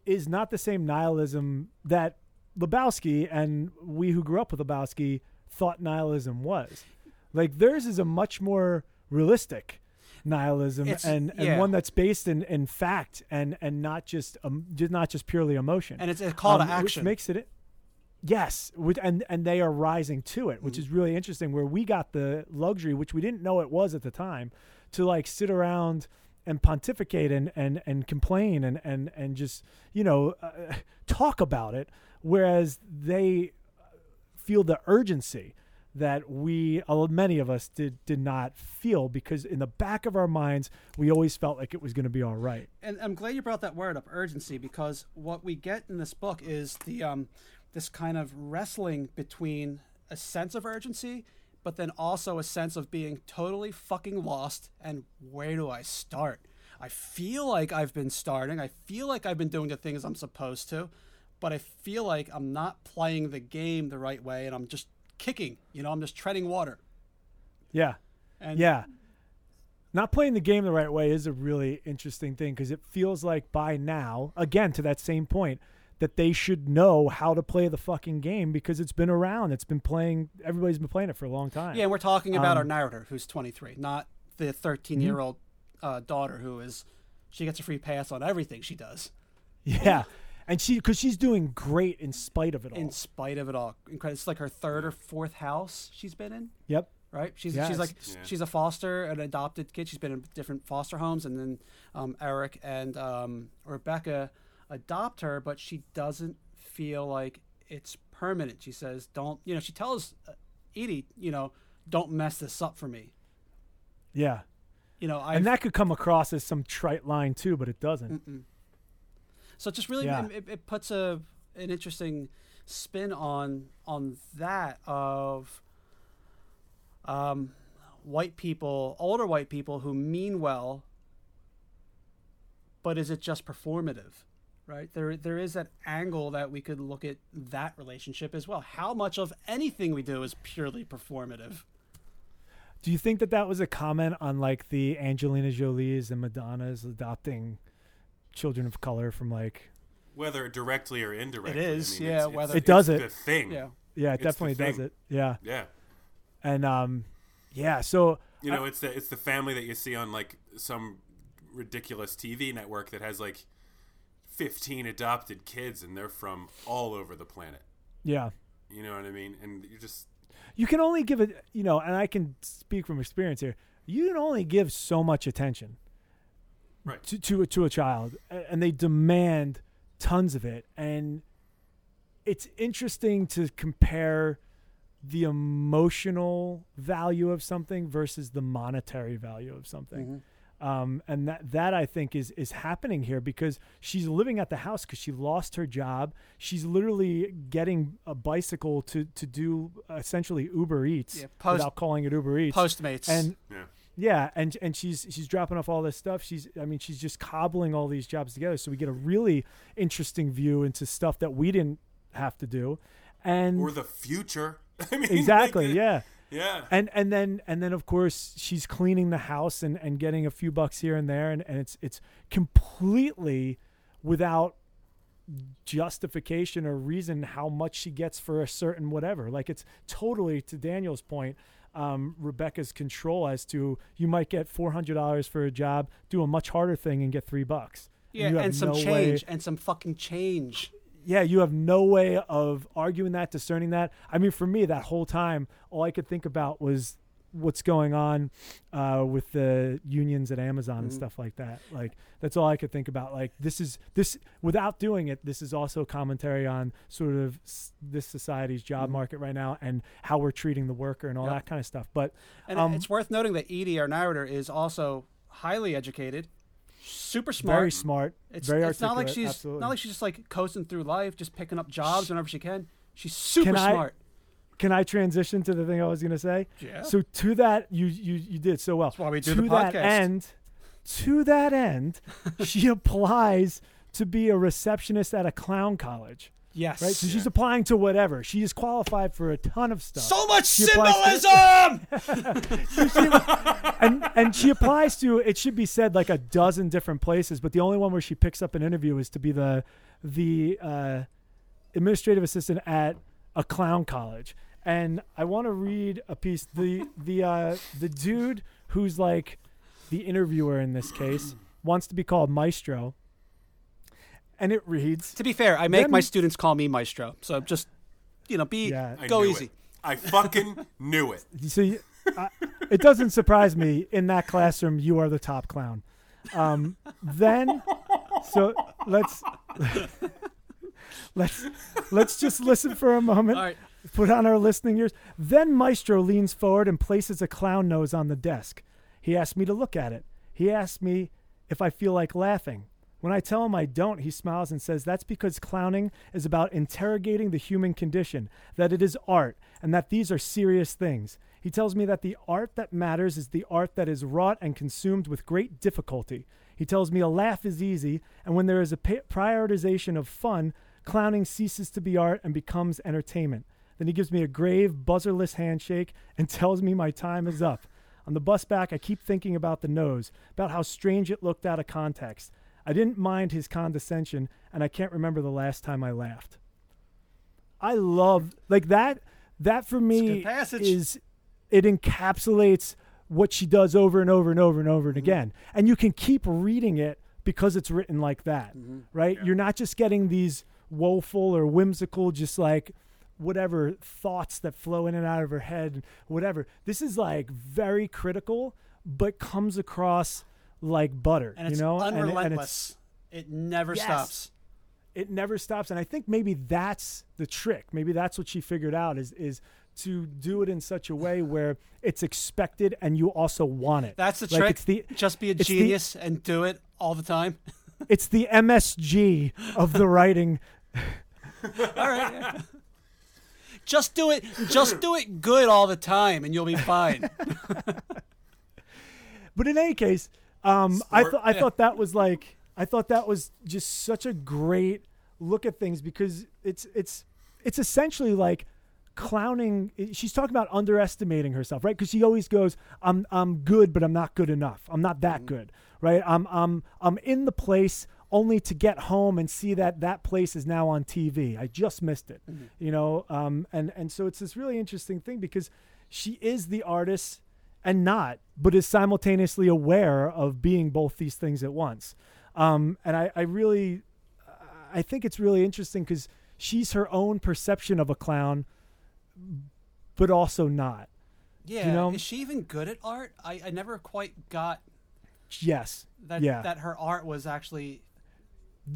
is not the same nihilism that Lebowski and we who grew up with Lebowski thought nihilism was. Like theirs is a much more realistic nihilism It's- and, and yeah. one that's based in, in fact and and not just um, just not just purely emotion And it's a call to um, action. which makes it yes which, and and they are rising to it which Mm-hmm. is really interesting where we got the luxury which we didn't know it was at the time to like sit around and pontificate and and and complain and and and just you know uh, talk about it whereas they feel the urgency that we many of us did did not feel because in the back of our minds we always felt like it was going to be all right and I'm glad you brought that word up, urgency, because what we get in this book is the um, this kind of wrestling between a sense of urgency, but then also a sense of being totally fucking lost. And where do I start? I feel like I've been starting. I feel like I've been doing the things I'm supposed to, but I feel like I'm not playing the game the right way, and I'm just kicking. You know, I'm just treading water. yeah And Yeah. Not playing the game the right way is a really interesting thing because it feels like by now, again, to that same point, that they should know how to play the fucking game because it's been around. It's been playing, everybody's been playing it for a long time. Yeah, and we're talking about our Um, narrator who's 23, not the 13 year old uh, daughter who is she gets a free pass on everything she does Yeah. And she, because she's doing great in spite of it all. in spite of it all. Incredible. It's like her third or fourth house she's been in, yep. right? She's Yeah, she's like Yeah. she's a foster, an adopted kid. She's been in different foster homes, and then um, Eric and um, Rebecca adopt her, but she doesn't feel like it's permanent. She says, "Don't," you know. She tells uh, Edie, you know, "Don't mess this up for me." Yeah. You know, I and that could come across as some trite line too, but it doesn't. So it just really Yeah. it, it puts a an interesting spin on on that of um, white people, older white people who mean well, but is it just performative? Right there, there is that angle that we could look at that relationship as well. How much of anything we do is purely performative? Do you think that that was a comment on like the Angelina Jolie's and Madonna's adopting children of color from like, Whether directly or indirectly. It is, I mean, yeah, it's- it's- whether- It it's does The it. thing. Yeah, yeah, it It's definitely does it. Yeah. Yeah. And, um, yeah. So, You know, it's the it's the family that you see on like some ridiculous TV network that has like fifteen adopted kids and they're from all over the planet. yeah. You know what I mean? And you just you can only give it you know and i can speak from experience here you can only give so much attention Right. to to, a- to a child and they demand tons of it and it's interesting to compare the emotional value of something versus the monetary value of something um, and that that I think is is happening here because she's living at the house because she lost her job. She's literally getting a bicycle to to do essentially Uber Eats Yeah, post- without calling it Uber Eats. Postmates and yeah. Yeah, and and she's she's dropping off all this stuff. She's I mean she's just cobbling all these jobs together. So we get a really interesting view into stuff that we didn't have to do, and Or the future. (laughs) I mean, exactly like, yeah. Yeah. and and then and then of course she's cleaning the house and and getting a few bucks here and there and, and it's it's completely without justification or reason how much she gets for a certain whatever like it's totally to daniel's point um, rebecca's control as to you might get $400 for a job do a much harder thing and get three bucks yeah, have and some no way- change and some fucking change. yeah, you have no way of arguing that, discerning that. I mean, for me, that whole time, all I could think about was what's going on uh, with the unions at Amazon and Mhm. stuff like that. Like that's all I could think about. Like this is this without doing it. This is also commentary on sort of s- this society's job Mhm. market right now and how we're treating the worker and all Yep. that kind of stuff. But And Um, it's worth noting that Edie, our narrator, is also highly educated, super smart. very smart, It's, very it's not like she's absolutely. not like she's just like coasting through life, just picking up jobs whenever she can. She's super Can I- smart. Can I transition to the thing I was going to say? Yeah. So to that, you you you did so well. That's why we do to the that end, to that end, (laughs) she applies to be a receptionist at a clown college. yes. Right, so she's applying to whatever. She is qualified for a ton of stuff. so much She applies to- symbolism. (laughs) and and she applies to it should be said like a dozen different places but the only one where she picks up an interview is to be the the uh, administrative assistant at a clown college and i want to read a piece the the uh, the dude who's like the interviewer in this case (clears throat) wants to be called maestro and it reads to be fair, I make Them- my students call me maestro. So just you know, be Yeah. Go easy. It. I fucking knew it. (laughs) So you, I, it doesn't surprise me in that classroom you are the top clown. Um, then, so let's (laughs) let's let's just listen for a moment. All right. Put on our listening ears. Then Maestro leans forward and places a clown nose on the desk. He asks me to look at it. He asks me if I feel like laughing. When I tell him I don't, he smiles and says that's because clowning is about interrogating the human condition, that it is art, and that these are serious things. He tells me that the art that matters is the art that is wrought and consumed with great difficulty. He tells me a laugh is easy, and when there is a prioritization of fun, clowning ceases to be art and becomes entertainment. Then he gives me a grave, buzzerless handshake and (laughs) tells me my time is up. On the bus back, I keep thinking about the nose, about how strange it looked out of context. I didn't mind his condescension, and I can't remember the last time I laughed. I love like that. That for me is it encapsulates what she does over and over and over and over and again, and you can keep reading it because it's written like that, right? You're not just getting these woeful or whimsical, just like whatever thoughts that flow in and out of her head, whatever. This is like very critical, but comes across like butter, And it's you know, unrelentless. it never Yes. stops. it never stops and i think maybe that's the trick maybe that's what she figured out is is to do it in such a way (sighs) where it's expected and you also want it That's the Like, trick. it's the Just be a it's the- genius and do it all the time. it's the msg of the writing (laughs) all right. (laughs) Just do it. Just do it good all the time, and you'll be fine. (laughs) but in any case um i Sport. thought i thought that was like i thought that was just such a great look at things because it's it's it's essentially like clowning she's talking about underestimating herself right because she always goes i'm i'm good but i'm not good enough i'm not that good right i'm i'm i'm in the place only to get home and see that that place is now on tv i just missed it you know um and and so it's this really interesting thing because she is the artist and not but is simultaneously aware of being both these things at once um and i i really I think it's really interesting because she's her own perception of a clown, but also not. Yeah. you know- Is she even good at art? I, I never quite got Yes. that. Yeah. That her art was actually.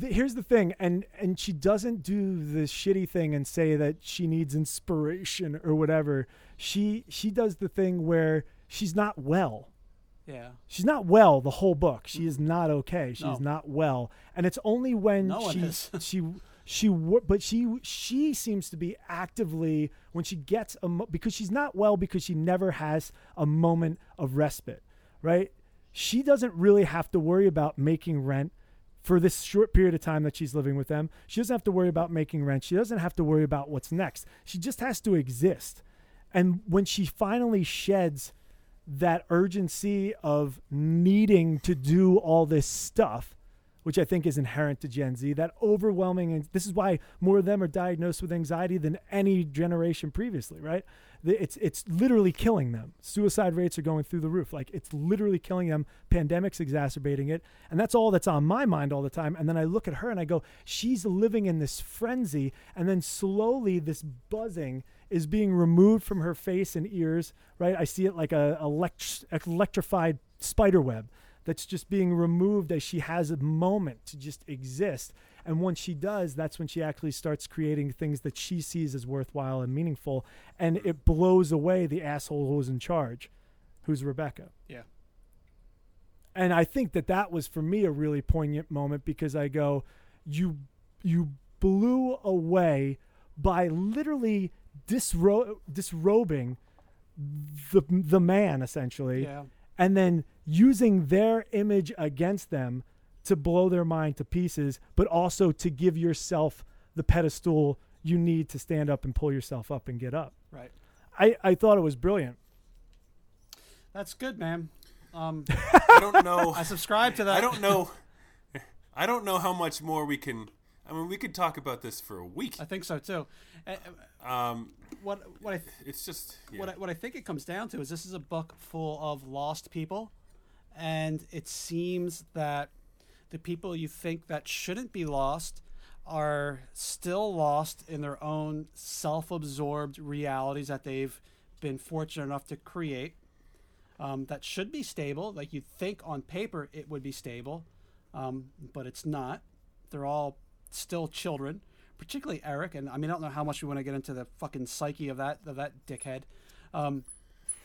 Th- here's the thing, and and she doesn't do the shitty thing and say that she needs inspiration or whatever. She she does the thing where she's not well. Yeah. She's not well the whole book. She is mm-hmm. not okay. She's No. not well, and it's only when No (laughs) she she she but she she seems to be actively when she gets a because she's not well because she never has a moment of respite, right? She doesn't really have to worry about making rent for this short period of time that she's living with them. She doesn't have to worry about making rent. She doesn't have to worry about what's next. She just has to exist. And when she finally sheds that urgency of needing to do all this stuff, which I think is inherent to Gen Z, that overwhelming, and this is why more of them are diagnosed with anxiety than any generation previously, right? It's it's literally killing them. Suicide rates are going through the roof. Like it's literally killing them. Pandemics exacerbating it, and that's all that's on my mind all the time. And then I look at her and I go, she's living in this frenzy, and then slowly this buzzing is being removed from her face and ears, right? I see it like a elect- electrified spider web that's just being removed as she has a moment to just exist. And once she does, that's when she actually starts creating things that she sees as worthwhile and meaningful. And it blows away the asshole who's in charge, who's Rebecca. Yeah. And I think that that was for me a really poignant moment because I go, you you blew away by literally disro- disrobing the the man essentially, Yeah. and then using their image against them to blow their mind to pieces, but also to give yourself the pedestal you need to stand up and pull yourself up and get up. Right. I, I thought it was brilliant. That's good, man. Um, (laughs) I don't know. I subscribe to that. I don't know. (laughs) I don't know how much more we can. I mean, we could talk about this for a week. I think so too. Um, what what I th- it's just yeah. what I, what I think it comes down to is this is a book full of lost people, and it seems that the people you think that shouldn't be lost are still lost in their own self-absorbed realities that they've been fortunate enough to create. Um, that should be stable. Like you'd think on paper it would be stable, um, but it's not. They're all still children, particularly Eric. And I mean, I don't know how much we want to get into the fucking psyche of that of that dickhead. Um,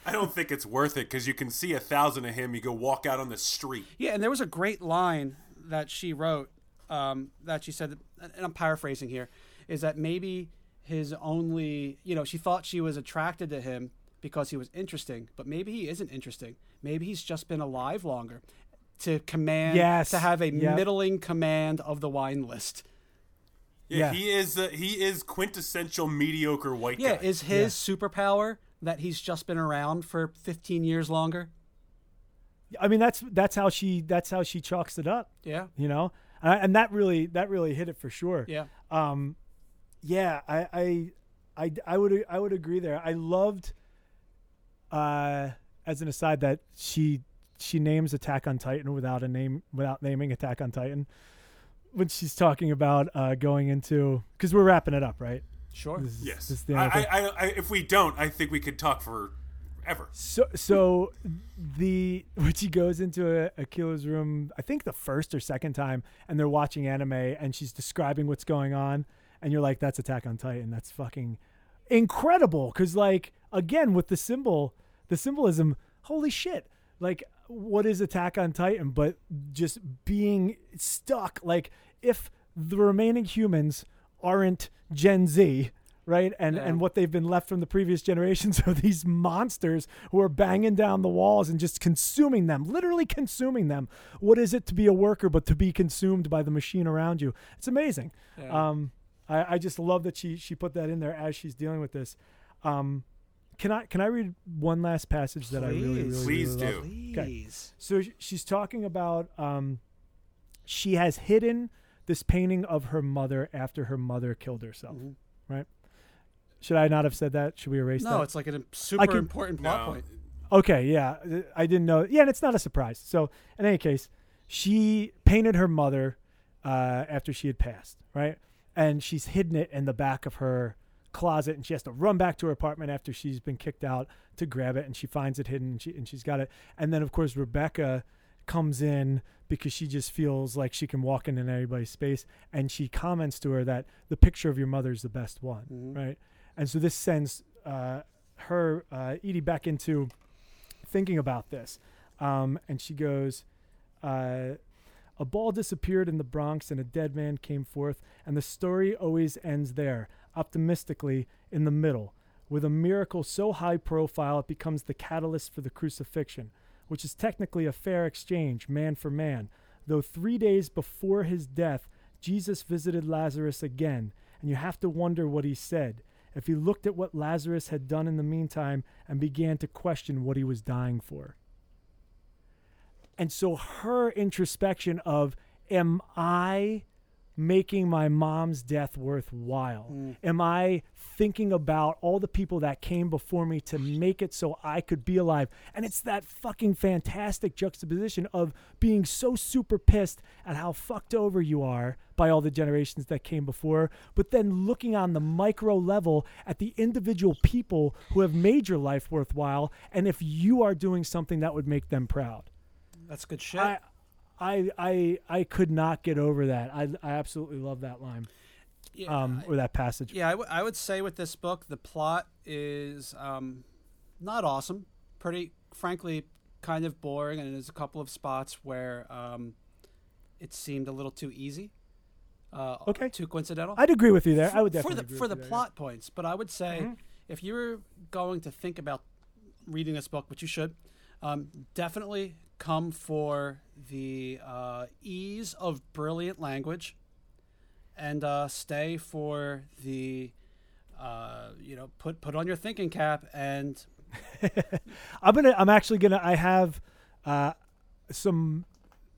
I don't think it's worth it because you can see a thousand of him. You go walk out on the street. Yeah, and there was a great line that she wrote um, that she said, and I'm paraphrasing here, is that maybe his only, you know, she thought she was attracted to him because he was interesting, but maybe he isn't interesting. Maybe he's just been alive longer to command, Yes. to have a Yep. middling command of the wine list. Yeah, Yeah. he is. Uh, he is quintessential mediocre white Yeah, guy. Yeah, is his superpower that he's just been around for 15 years longer? I mean, that's that's how she that's how she chalks it up. Yeah, You know, and, and that really that really hit it for sure. yeah. Um, yeah, I, I, I, I would, I would agree there. I loved, uh, as an aside, that she, she names Attack on Titan without a name, without naming Attack on Titan, when she's talking about uh, going into, because we're wrapping it up, right? Sure. This is- yes. this is the I. I, I, I, if we don't, I think we could talk for ever. So, so the which he goes into a, Akila's room, I think the first or second time, and they're watching anime, and she's describing what's going on, and you're like, "That's Attack on Titan. That's fucking incredible." Because, like, again, with the symbol, the symbolism, holy shit! Like, what is Attack on Titan? But just being stuck. Like, if the remaining humans aren't Gen Z, right? And Yeah. and what they've been left from the previous generations (laughs) are these monsters who are banging down the walls and just consuming them, literally consuming them. What is it to be a worker but to be consumed by the machine around you? It's amazing. Yeah. Um, I, I just love that she she put that in there as she's dealing with this. Um, can I can I read one last passage that I really really, Please. Please really do. love? Please. Okay. So she's talking about um, she has hidden this painting of her mother after her mother killed herself. Mhm. Should I not have said that? Should we erase that? No, it's like a super can- important plot No, point. Okay, yeah, I didn't know. Yeah, and it's not a surprise. So, in any case, she painted her mother uh, after she had passed, right? And she's hidden it in the back of her closet, and she has to run back to her apartment after she's been kicked out to grab it, and she finds it hidden, and, she, and she's got it. And then, of course, Rebecca comes in because she just feels like she can walk in in everybody's space, and she comments to her that the picture of your mother is the best one, Mhm. right? And so this sends uh, her uh, Edie back into thinking about this. Um, and she goes, uh, A ball disappeared in the Bronx and a dead man came forth, and the story always ends there, optimistically in the middle, with a miracle so high profile it becomes the catalyst for the crucifixion, which is technically a fair exchange, man for man. Though three days before his death, Jesus visited Lazarus again, and you have to wonder what he said if he looked at what Lazarus had done in the meantime and began to question what he was dying for. And so her introspection of, am I making my mom's death worthwhile? Mm. Am I thinking about all the people that came before me to make it so I could be alive? And it's that fucking fantastic juxtaposition of being so super pissed at how fucked over you are by all the generations that came before, but then looking on the micro level at the individual people who have made your life worthwhile and if you are doing something that would make them proud. That's good shit. I, I, I, I could not get over that. I, I absolutely love that line, yeah, um, or that passage. yeah I, w- I would say with this book, the plot is um, not awesome. Pretty, frankly, kind of boring, and there's a couple of spots where um, it seemed a little too easy. uh, Okay. too coincidental. I'd agree with you there. I would definitely for the agree for the you there, yeah. plot points, but I would say Mhm. if you're going to think about reading this book, which you should, um, definitely come for the uh, ease of brilliant language, and uh, stay for the uh, you know put put on your thinking cap and (laughs) I'm gonna. I'm actually gonna. I have uh, some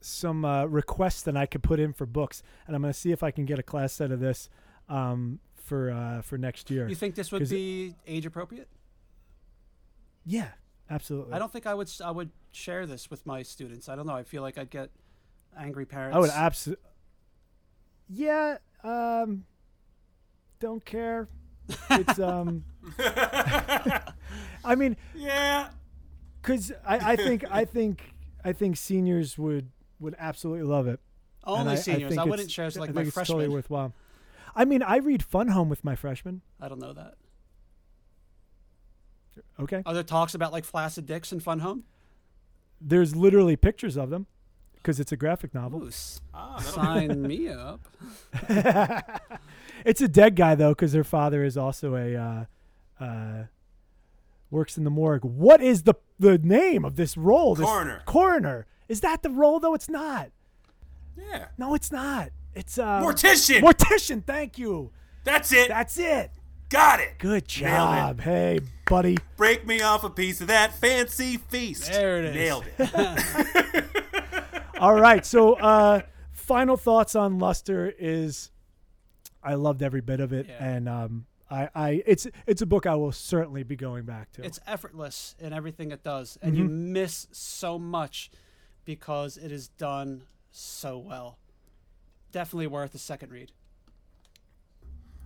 some uh, requests that I could put in for books, and I'm gonna see if I can get a class set of this um, for uh, for next year. you think this would 'Cause it- be age appropriate? yeah, absolutely. I don't think I would I would share this with my students. I don't know. I feel like I'd get angry parents. I would absolutely. Yeah. Um. Don't care. It's um. (laughs) I mean, yeah. because I, I think I think I think seniors would would absolutely love it. And Only I- I seniors. think I, wouldn't share it I like think my it's freshmen. totally worthwhile. I mean, I read Fun Home with my freshmen. I don't know that. Okay, Are there talks about like flaccid dicks in Fun Home? There's literally pictures of them because it's a graphic novel. Ooh, s- Ah, sign me up. (laughs) it's a dead guy though, because their father is also a uh, uh, works in the morgue. What is the the name of this role? This Coroner. Coroner. Is that the role though? It's not. yeah. No, it's not. It's uh, Mortician. Mortician. Thank you. That's it. That's it. Got it. Good Nailed it. job. Hey, buddy. Break me off a piece of that fancy feast. There it is. Nailed it. (laughs) All right. So, uh, final thoughts on Luster is, I loved every bit of it, Yeah. and um, I, I, it's, it's a book I will certainly be going back to. It's effortless in everything it does, and you Mm-hmm. miss so much because it is done so well. Definitely worth a second read.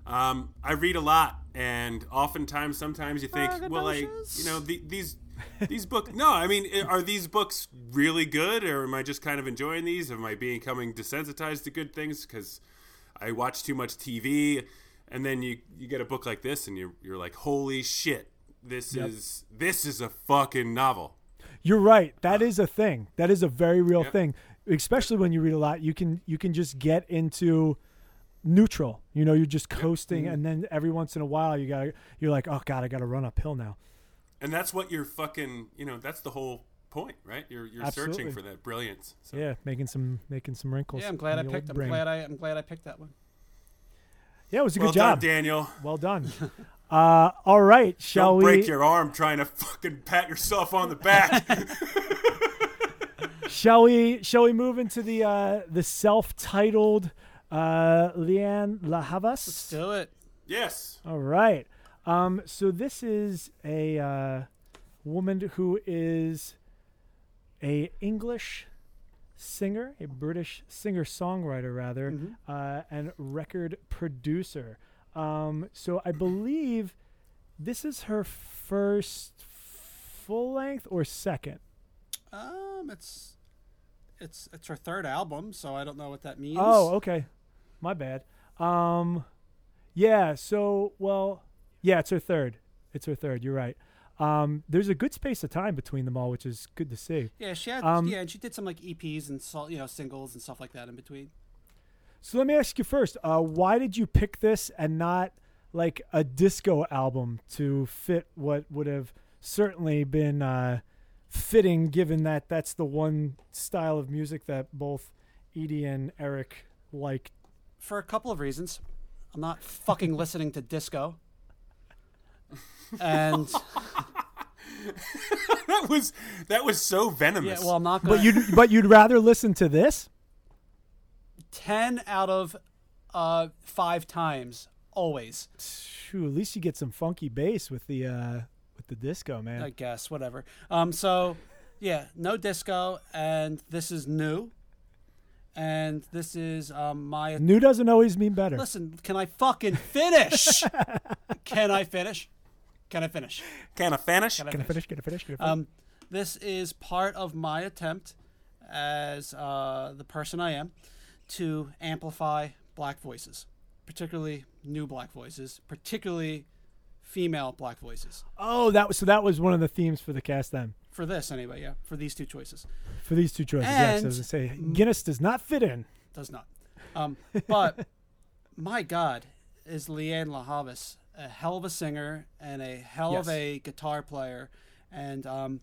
Um, I read a lot, and oftentimes, sometimes you think, well, I, you know, the, these these books. No, I mean, are these books really good, or am I just kind of enjoying these? Am I becoming desensitized to good things because I watch too much TV? And then you you get a book like this, and you're you're like, holy shit, this Yep. is this is a fucking novel. You're right. That is a thing. That is a very real Yep. thing. Especially when you read a lot, you can you can just get into neutral. You know, you're just coasting, and then every once in a while, you got you're like, oh god, I got to run uphill now. And that's what you're fucking. You know, that's the whole point, right? You're you're Absolutely. searching for that brilliance. So. Yeah, making some making some wrinkles. Yeah, I'm glad I picked. I'm brain. glad I. I'm glad I picked that one. Yeah, it was a Well good job. done, Daniel. Well done. (laughs) uh, all right, shall Don't we? break your arm trying to fucking pat yourself on the back. (laughs) Shall we? Shall we move into the uh, the self-titled uh, Lianne La Let's do it. yes. All right. Um, so this is a uh, woman who is a English singer, a British singer-songwriter rather, Mhm. uh, and record producer. Um, so I believe this is her first full length or second. Um, it's it's it's her third album, so I don't know what that means. Oh, okay. My bad. Um, yeah. So, well, yeah, it's her third. It's her third. You're right. Um, there's a good space of time between them all, which is good to see. yeah, she had Um, yeah, and she did some like EPs and you know singles and stuff like that in between. So let me ask you first. Uh, why did you pick this and not like a disco album to fit what would have certainly been uh, fitting, given that that's the one style of music that both Edie and Eric like? For a couple of reasons, I'm not fucking (laughs) listening to disco. And (laughs) that was that was so venomous. yeah, venomous. well, I'm not going. But you'd but you'd rather listen to this? ten out of uh, five times, always. Phew, at least you get some funky bass with the uh, with the disco, man. I guess whatever. Um, so yeah, no disco, and this is new, and this is um my. New doesn't always mean better. Listen, can I fucking finish? (laughs) can I finish? Can I finish? Can I finish? Can I Can I finish? finish? Can I finish? Can I finish? Um, this is part of my attempt as uh, the person I am to amplify black voices, particularly new black voices, particularly female black voices. oh, that was so. That was one of the themes for the cast then. For this, anyway, yeah, for these two choices. For these two choices, yes. I was gonna say Guinness does not fit in. Does not. Um, but (laughs) my God, is Lianne La Havas a hell of a singer and a hell Yes. of a guitar player. And um,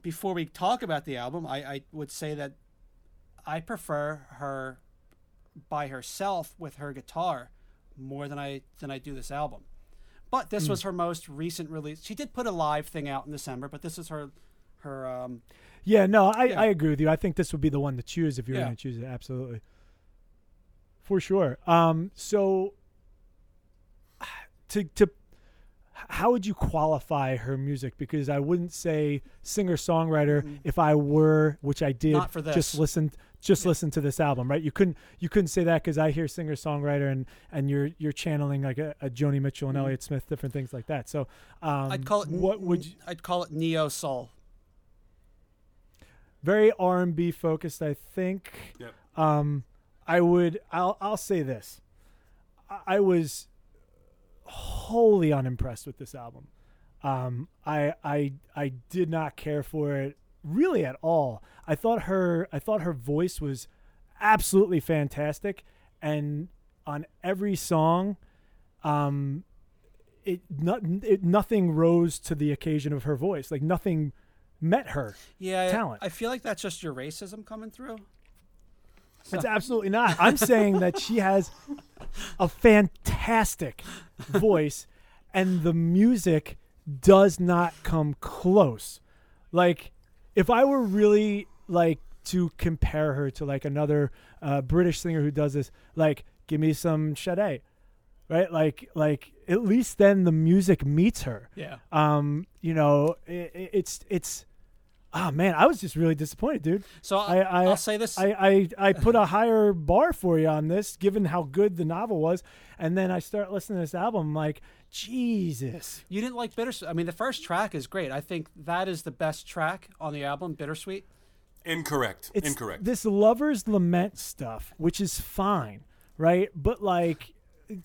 before we talk about the album, I, I would say that I prefer her by herself with her guitar more than I than I do this album. But this was her most recent release. She did put a live thing out in December, but this is her her um, Yeah, no, I, Yeah. I agree with you. I think this would be the one to choose if you were Yeah. going to choose it. Absolutely, for sure. Um, so to to how would you qualify her music? Because I wouldn't say singer songwriter if I were, which I did, Mm-hmm. Not for this. just listen just listen to this album, right? You couldn't you couldn't say that because I hear singer songwriter and and you're you're channeling like a, a Joni Mitchell and Elliott Smith, different things like that. So um, Mm-hmm. I'd call it what would you, I'd call it neo soul. Very R and B focused, I think. Yep. Um, I would. I'll. I'll say this. I, I was wholly unimpressed with this album. Um, I. I. I did not care for it really at all. I thought her. I thought her voice was absolutely fantastic, and on every song, um, it not it nothing rose to the occasion of her voice. Like nothing met her. Yeah, I- Talent. I feel like that's just your racism coming through. It's absolutely not. I'm saying that she has a fantastic voice, and the music does not come close. Like, if I were really like to compare her to like another uh, British singer who does this, like, give me some Sade, right? Like, like at least then the music meets her. Yeah. Um, you know, i i- it's it's. Ah man, I was just really disappointed, dude. So I, I, I, will say this. I, I, I put a higher bar for you on this, given how good the novel was, and then I start listening to this album. I'm like, Jesus. you didn't like Bittersweet. I mean, the first track is great. I think that is the best track on the album, Bittersweet. Incorrect. It's Incorrect. this lover's lament stuff, which is fine, right? But like,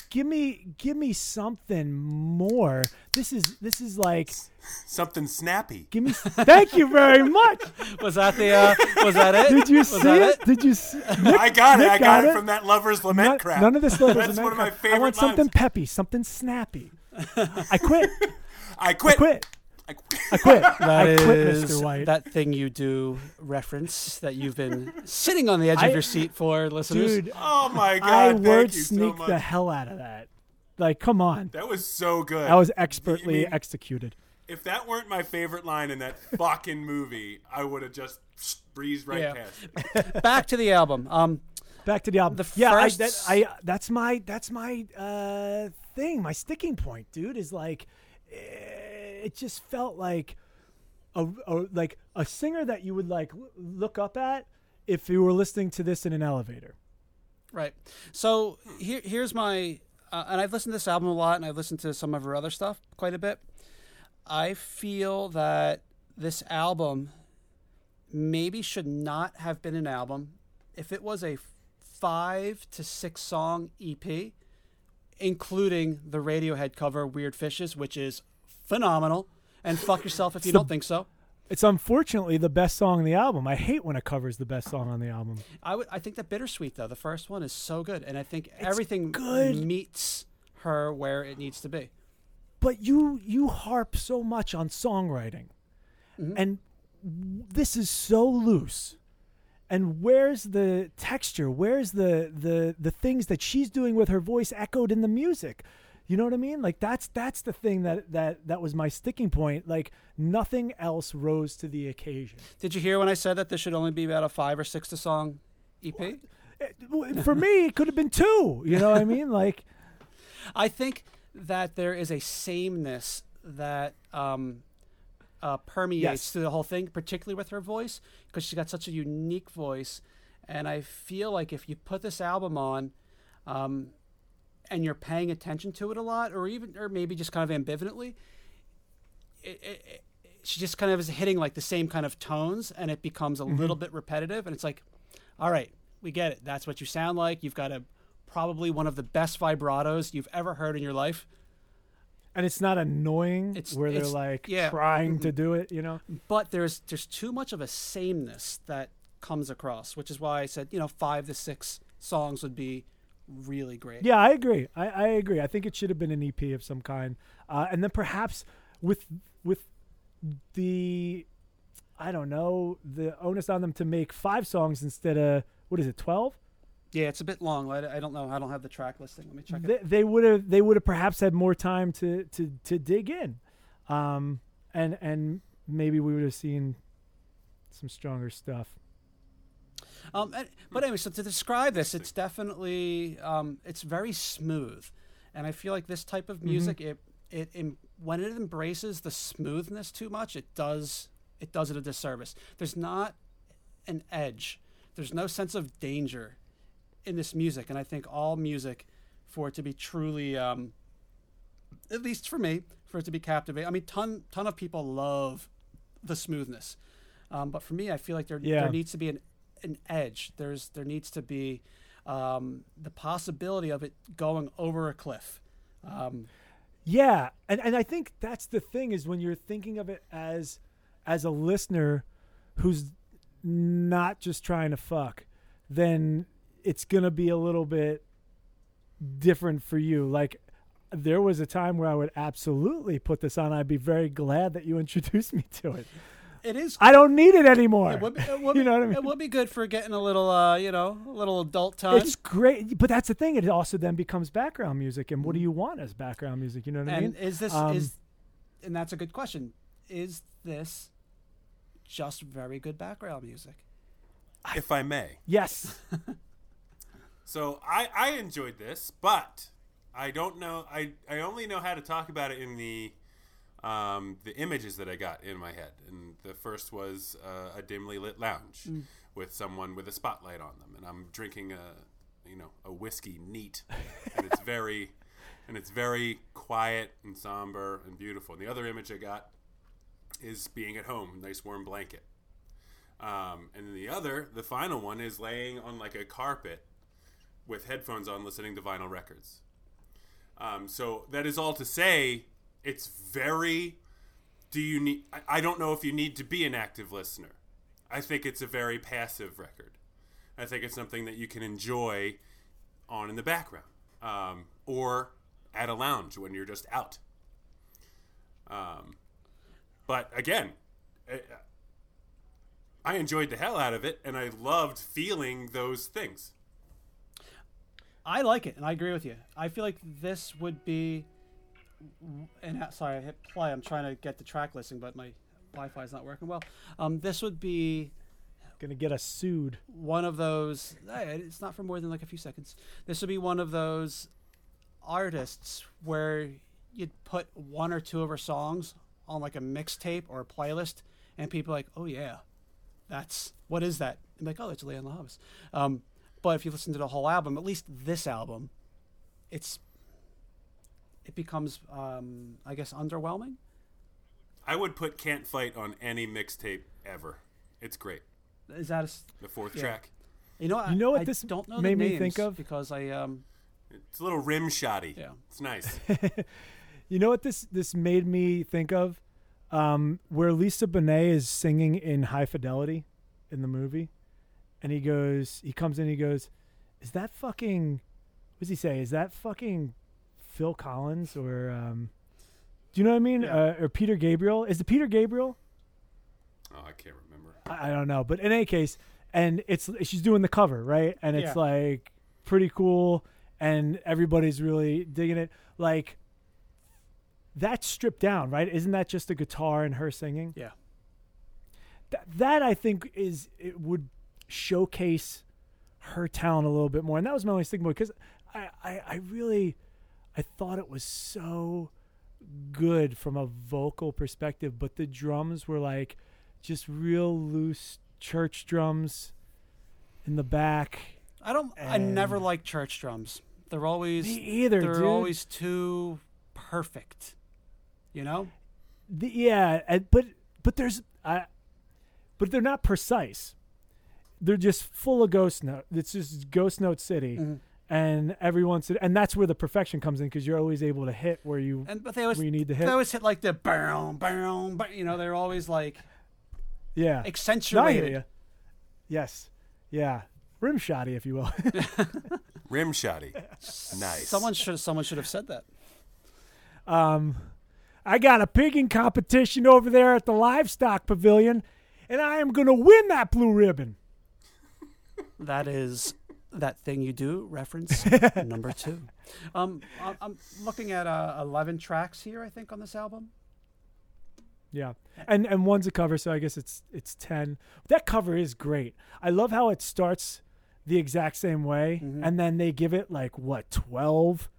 give me, give me something more. This is, this is like, Something snappy. give me. Thank you very much. (laughs) Was that the? Uh, was that it? Did you was see that it? Did you? See, (laughs) Nick, I got it. I got, it it. from that lover's lament None- crap. None of this lover's That's lament one of my crap. favorite I want something peppy, something snappy. I quit. (laughs) I quit. quit. I (laughs) quit. I quit. That I quit, Mr. White. that thing you do reference that you've been sitting on the edge I- of your seat for, listeners. Dude, Oh my god! I thank word you so sneak the hell out of that. Like, come on. That was so good. That was expertly mean, executed. if that weren't my favorite line in that fucking movie, I would have just breezed right Yeah. past it. (laughs) Back to the album. Um, Back to the album. The yeah, first- I, that, I that's my that's my uh thing. My sticking point, dude, is like eh, it just felt like a, a like a singer that you would like look up at if you were listening to this in an elevator. Right. So here, here's my, uh, and I've listened to this album a lot, and I've listened to some of her other stuff quite a bit. I feel that this album maybe should not have been an album. If it was a five to six song EP, including the Radiohead cover "Weird Fishes," which is phenomenal, and fuck yourself if you don't think so. It's unfortunately the best song on the album. I hate when a cover is the best song on the album. I would. I think that bittersweet though. The first one is so good, and I think everything good. meets her where it needs to be. but you you harp so much on songwriting Mm-hmm. and w- this is so loose and where's the texture where's the the the things that she's doing with her voice echoed in the music you know what i mean like that's that's the thing that that that was my sticking point like nothing else rose to the occasion Did you hear when I said that this should only be about a five or six to song EP? It- for me it could have been two you know what i mean like (laughs) I think that there is a sameness that um, uh, permeates Yes. through the whole thing, particularly with her voice, because she's got such a unique voice. And I feel like if you put this album on, um, and you're paying attention to it a lot, or even, or maybe just kind of ambivalently, it, it, it, she just kind of is hitting like the same kind of tones, and it becomes a mm-hmm. little bit repetitive. And it's like, all right, we get it. That's what you sound like. You've got a probably one of the best vibratos you've ever heard in your life. and it's not annoying It's- where they're like yeah. trying to mm-hmm. do it you know but there's there's too much of a sameness that comes across, which is why I said you know five to six songs would be really great. Yeah, I agree. I, I agree. I think it should have been an EP of some kind, uh, and then perhaps with with the I don't know the onus on them to make five songs instead of what is it twelve? Yeah, it's a bit long. I, I don't know. I don't have the track listing. Let me check it. They, they would have they would have perhaps had more time to to to dig in, um, and and maybe we would have seen some stronger stuff. Um, and- but anyway, so to describe this, it's definitely um, it's very smooth, and I feel like this type of music, it it em- when it embraces the smoothness too much, it does it does it a disservice. There's not an edge. There's no sense of danger in this music, and I think all music, for it to be truly, um, at least for me, for it to be captivating. I mean, ton ton of people love the smoothness, um, but for me, I feel like there Yeah. there needs to be an an edge. There's there needs to be um, the possibility of it going over a cliff. Um, Yeah, and and I think that's the thing is when you're thinking of it as as a listener who's not just trying to fuck, then it's gonna be a little bit different for you. Like there was a time where I would absolutely put this on. I'd be very glad that you (laughs) introduced me to it. It is. I don't need it anymore. It would, be, it, (laughs) would You know what I mean? it would be good for getting a little, uh, you know, a little adult time. It's great, but that's the thing. It also then becomes background music, and what do you want as background music? You know what I and mean? is this Um, is, and that's a good question. Is this just very good background music? if I may. Yes. (laughs) So I, I enjoyed this, but I don't know. I, I only know how to talk about it in the um, the images that I got in my head. And the first was uh, a dimly lit lounge with someone with a spotlight on them, and I'm drinking a you know a whiskey neat, (laughs) and it's very and it's very quiet and somber and beautiful. And the other image I got is being at home, nice warm blanket. Um, and then the other, the final one, is laying on like a carpet with headphones on, listening to vinyl records. Um, so that is all to say, it's very. Do you need? I, don't know if you need to be an active listener. I think it's a very passive record. I think it's something that you can enjoy on in the background, um, or at a lounge when you're just out. Um, but again, I- I enjoyed the hell out of it, and I loved feeling those things. I like it, and I agree with you. I feel like this would be, and sorry, I hit play. I'm trying to get the track listing, but my Wi-Fi is not working well. Um, this would be Gonna get us sued. one of those. It's not for more than like a few seconds. This would be one of those artists where you'd put one or two of her songs on like a mixtape or a playlist, and people are like, oh yeah, that's what is that? And like, oh, it's Lianne La Havas. Um, but if you listen to the whole album, at least this album, it's it becomes, um, I guess, underwhelming. I would put "Can't Fight" on any mixtape ever. It's great. Is that a, s- The fourth Yeah. track. you know? I, You know what I this don't know made me think of? because I um It's a little rim shoddy. Yeah. It's nice. (laughs) You know what this this made me think of? Um, where Lisa Bonet is singing in High Fidelity in the movie, and he goes, he comes in, he goes, "Is that fucking? What does he say? Is that fucking Phil Collins or um, do you know what I mean? Yeah. Uh, or Peter Gabriel? Is it Peter Gabriel? oh, I can't remember. I, I don't know, but in any case, and it's she's doing the cover right, and it's Yeah. like pretty cool, and everybody's really digging it. Like that's stripped down, right? Isn't that just a guitar and her singing? yeah. That that I think is it would showcase her talent a little bit more, and that was my only stigma because I, I I really I thought it was so good from a vocal perspective, but the drums were like just real loose church drums in the back. I don't. I never like church drums. They're always Me either, they're dude. always too perfect. You know? The, yeah, but but there's I, but they're not precise. They're just full of ghost note. It's just ghost note city, Mhm. And every once in, and that's where the perfection comes in because you're always able to hit where you And but they always where you need to they hit. always hit like the boom boom. You know, they're always like Yeah, No, I hear accentuated. ya. Yes, yeah, rim shoddy, if you will. (laughs) Rim shoddy. Nice. Someone should someone should have said that. Um, I got a pigging competition over there at the livestock pavilion, and I am going to win that blue ribbon. That is that thing you do. Reference (laughs) number two. Um, I'm looking at uh, 11 tracks here. I think on this album. Yeah, and and one's a cover, so I guess it's it's ten. That cover is great. I love how it starts the exact same way, Mhm. and then they give it like what twelve.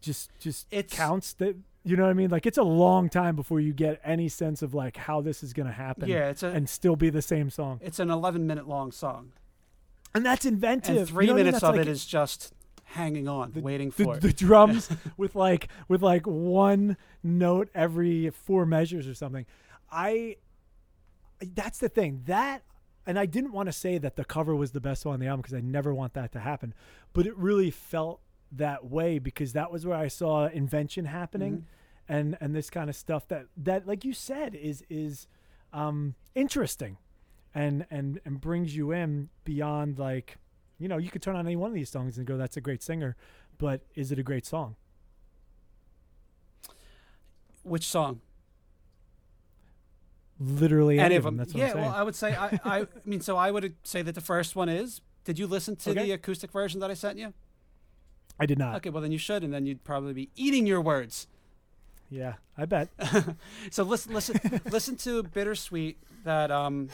Just just It's- counts that you know what I mean. Like it's a long time before you get any sense of like how this is going to happen. Yeah, it's a and still be the same song, it's an 11 minute long song, and that's inventive. and three you know what I mean? minutes of like it is just hanging on, waiting for the it. drums (laughs) with like with like one note every four measures or something. I that's the thing that and I didn't want to say that the cover was the best one on the album because I never want that to happen, but it really felt that way because that was where I saw invention happening and and this kind of stuff that that like you said is is um interesting and and and brings you in beyond like you know you could turn on any one of these songs and go that's a great singer but is it a great song Which song? literally Any any of them, them? that's what yeah. I'm saying Well, I would say I, I. (laughs) I mean, so I would say that the first one is. Did you listen to Okay. the acoustic version that I sent you? I did not Okay, well then you should, and then you'd probably be eating your words. Yeah I bet (laughs) So listen, listen, (laughs) listen to "Bittersweet," that um,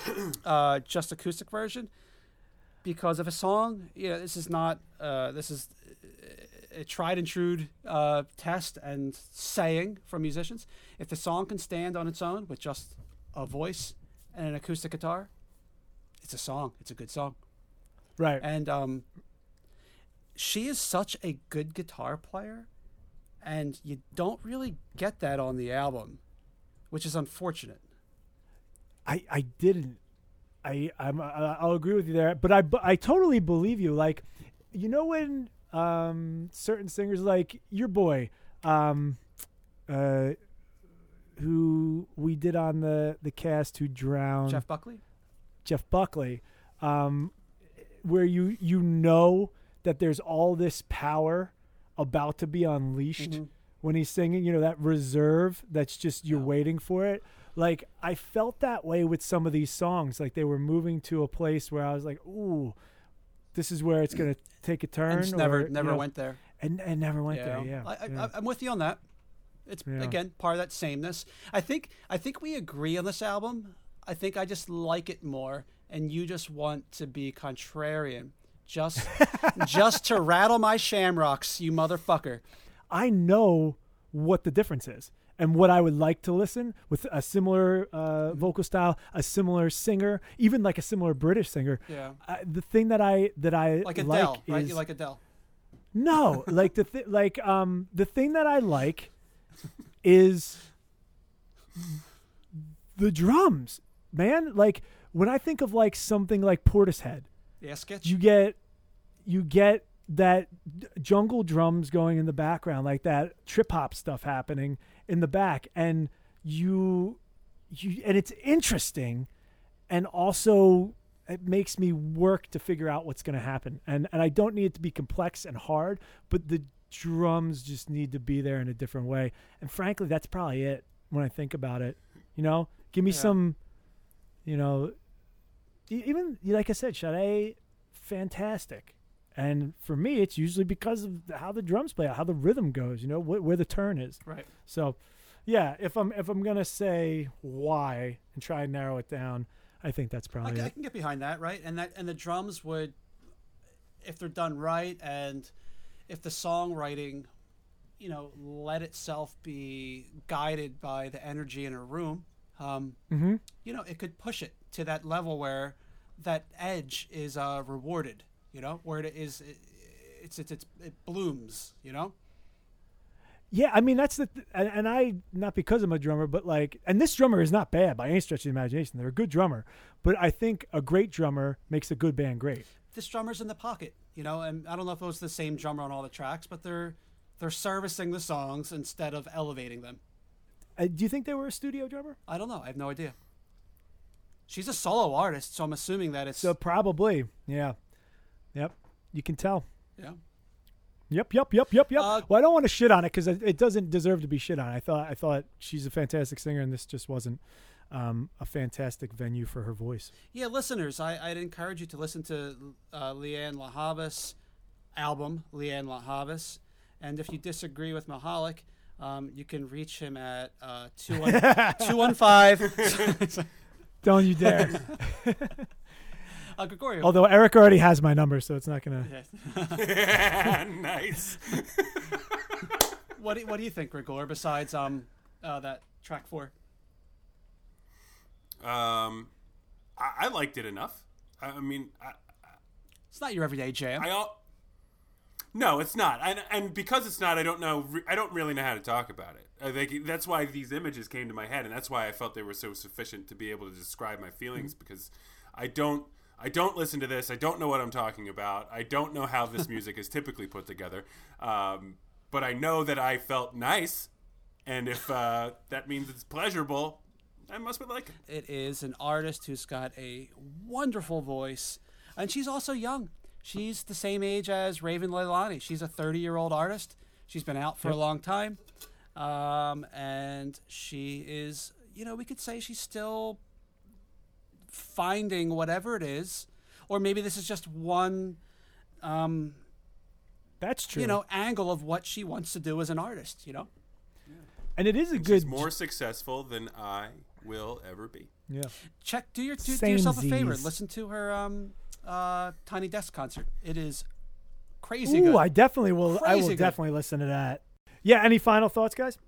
uh, just acoustic version, because of a song, yeah, this is not, uh, this is a tried and true uh, test and saying from musicians. If the song can stand on its own with just a voice and an acoustic guitar, it's a song. It's a good song. right And um, she is such a good guitar player, and you don't really get that on the album, which is unfortunate. I I didn't. I I'm I- I'll agree with you there, but I I totally believe you. Like, you know when um certain singers like your boy, um, uh, who we did on the the cast who drowned Jeff Buckley. Jeff Buckley, um, where you you know that there's all this power about to be unleashed Mhm. when he's singing. You know that reserve that's just you're Yeah. waiting for it. Like I felt that way with some of these songs. Like they were moving to a place where I was like, ooh. This is where it's gonna take a turn. Just never, or, you never know, went there. and and never went there. Yeah, I, I, yeah. I'm with you on that. It's Yeah. again part of that sameness. I think I think we agree on this album. I think I just like it more, and you just want to be contrarian, just (laughs) just to rattle my shamrocks, you motherfucker. I know what the difference is and what I would like to listen with a similar uh, vocal style, a similar singer, even like a similar British singer. Yeah, Uh, the thing that I that I like Adele, right? is You like Adele. no, (laughs) like the th- like um the thing that I like is the drums, man. Like when I think of like something like Portishead, Yeah, sketch. you get you get that jungle drums going in the background like that trip hop stuff happening in the back and you you and it's interesting and also it makes me work to figure out what's going to happen and and I don't need it to be complex and hard but the drums just need to be there in a different way and frankly that's probably it when I think about it you know give me Yeah. some you know even like I said Sade fantastic and for me it's usually because of how the drums play how the rhythm goes you know wh- where the turn is right. so yeah if i'm if i'm gonna say why and try and narrow it down i think that's I, probably c- I it. can get behind that, right? And that and the drums would, if they're done right, and if the songwriting, you know, let itself be guided by the energy in a room, um, mm-hmm. you know, it could push it to that level where that edge is uh, rewarded. You know, where it is, it, it's, it's it's it blooms. You know. yeah i mean that's the th- and, and i not because i'm a drummer but like and this drummer is not bad by any stretch of the imagination they're a good drummer but i think a great drummer makes a good band great this drummer's in the pocket, you know, and I don't know if it was the same drummer on all the tracks, but they're they're servicing the songs instead of elevating them. Uh, do you think they were a studio drummer I don't know. I have no idea. She's a solo artist, so I'm assuming that it's so probably yeah yep You can tell. Yeah. Yep, yep, yep, yep, yep. Uh, well, I don't want to shit on it because it, it doesn't deserve to be shit on. I thought I thought she's a fantastic singer, and this just wasn't um, a fantastic venue for her voice. Yeah, listeners, I, I'd encourage you to listen to uh, Lianne La Havas' album, Lianne La Havas. And if you disagree with Mahalik, um, you can reach him at uh, (laughs) 215. (laughs) Don't you dare! uh, Gregorio. Although Eric already has my number, so it's not gonna. (laughs) nice. what, do, what do you think, Gregor, besides um, uh, that track four? Um, I, I liked it enough. I, I mean, I, It's not your everyday jam. I all. No, it's not, and and because it's not, I don't know. I don't really know how to talk about it. I think that's why these images came to my head, and that's why I felt they were so sufficient to be able to describe my feelings. Because I don't, I don't listen to this. I don't know what I'm talking about. I don't know how this music is typically put together. Um, but I know that I felt nice, and if uh, that means it's pleasurable, I must be like it. it is an artist who's got a wonderful voice, and she's also young. She's the same age as Raven Leilani. She's a 30 year old artist. She's been out for a long time. Um, and she is, you know, we could say she's still finding whatever it is. Or maybe this is just one, um, That's true. you know, angle of what she wants to do as an artist, you know? and it is a She's good. more successful than I will ever be. Yeah. check do your do, do yourself a favor listen to her um uh tiny desk concert it is crazy Ooh, good I definitely will. I will good. definitely listen to that. Yeah. Any final thoughts, guys?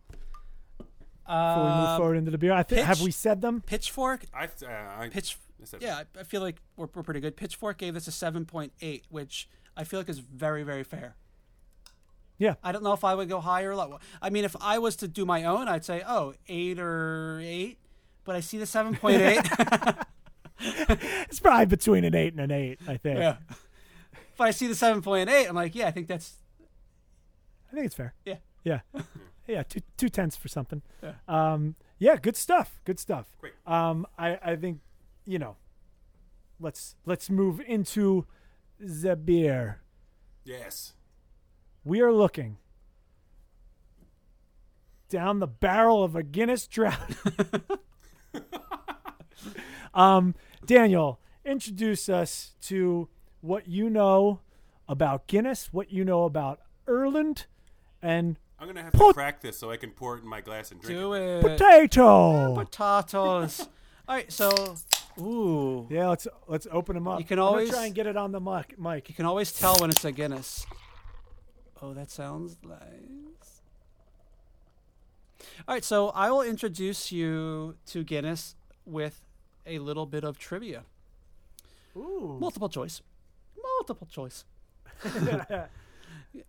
Before we move Um, forward into the beer, I think have we said them? pitchfork I, uh, I pitch I said- yeah I, I feel like we're, we're pretty good pitchfork gave this a 7.8 which i feel like is very very fair Yeah. i don't know if i would go higher or lower i mean if i was to do my own i'd say oh eight or eight but i see the 7.8 (laughs) (laughs) (laughs) It's probably between an eight and an eight. I think. yeah if i see the 7.8 i'm like yeah i think that's I think it's fair. Yeah. Yeah. (laughs) yeah. Two two tenths for something. Yeah. Um. Yeah. Good stuff. Good stuff. Great. Um. I I think, you know. Let's let's move into the beer. Yes. We are looking down the barrel of a Guinness Drought. (laughs) um, Daniel, introduce us to what you know about Guinness, what you know about Erland, and I'm gonna have to crack this so I can pour it in my glass and drink do it. it potato. potatoes (laughs) all right so ooh Yeah, let's let's open them up. You can I'm always- try and get it on the mic. Mike. You can always tell when it's a Guinness. Oh, that sounds nice. All right, so I will introduce you to Guinness with a little bit of trivia. Ooh, Multiple choice. Multiple choice. (laughs)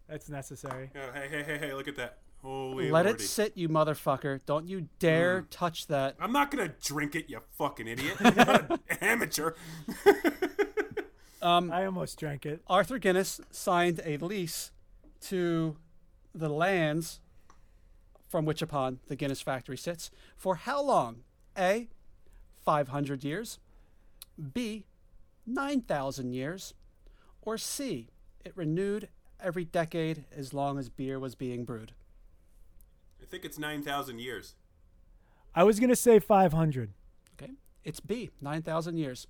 that's necessary. Oh, hey, hey, hey, hey! Look at that. Holy Let lordy. it sit, you motherfucker. Don't you dare hmm. touch that. I'm not gonna drink it, you fucking idiot. (laughs) I'm an amateur. (laughs) Um, I almost drank it. Arthur Guinness signed a lease to the lands from which upon the Guinness factory sits for how long? A, 500 years, B, 9,000 years, or C, it renewed every decade as long as beer was being brewed. I think it's nine thousand years. I was gonna say 500. Okay? It's B, 9,000 years.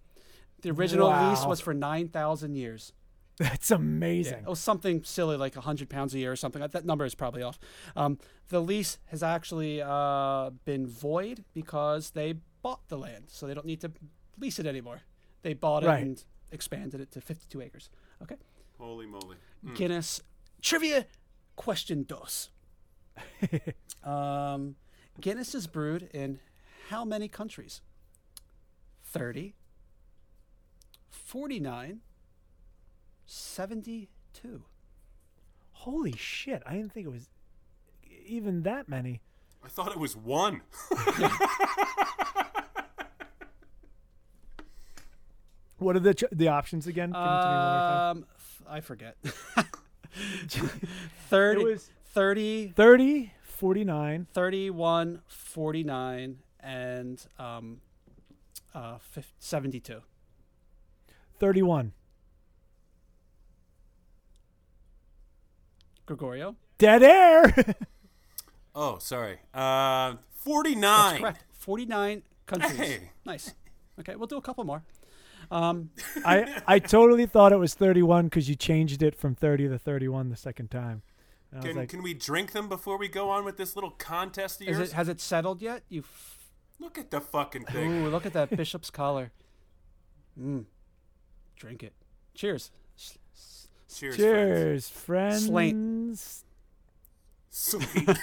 The original lease was for 9,000 years. That's amazing. It was something silly like 100 pounds a year or something. That number is probably off. Um, the lease has actually uh, been void because they bought the land, so they don't need to lease it anymore. They bought it Right. and expanded it to 52 acres. Okay. Holy moly! Mm. Guinness trivia question dos. (laughs) um, Guinness is brewed in how many countries? 30, 49, 72. Holy shit! I didn't think it was even that many. I thought it was one. (laughs) (laughs) What are the ch- the options again? Give them to me one more time. Um, f- I forget. (laughs) 30, It was 30, 30, 49. 31, 49, and um, uh, fif- 72. 31. Gregorio. Dead air. (laughs) Oh, sorry. Uh, 49. That's correct. 49 countries. Hey. Nice. Okay, we'll do a couple more. Um, (laughs) I I totally thought it was 31 because you changed it from 30 to 31 the second time. And Can, like, can we drink them before we go on with this little contest of yours? it, has it settled yet? You. F- Look at the fucking thing. Ooh, look at that (laughs) bishop's collar. Mm. Drink it. Cheers. S- s- Cheers. cheers, friends. Slain. friends. Sweet. (laughs)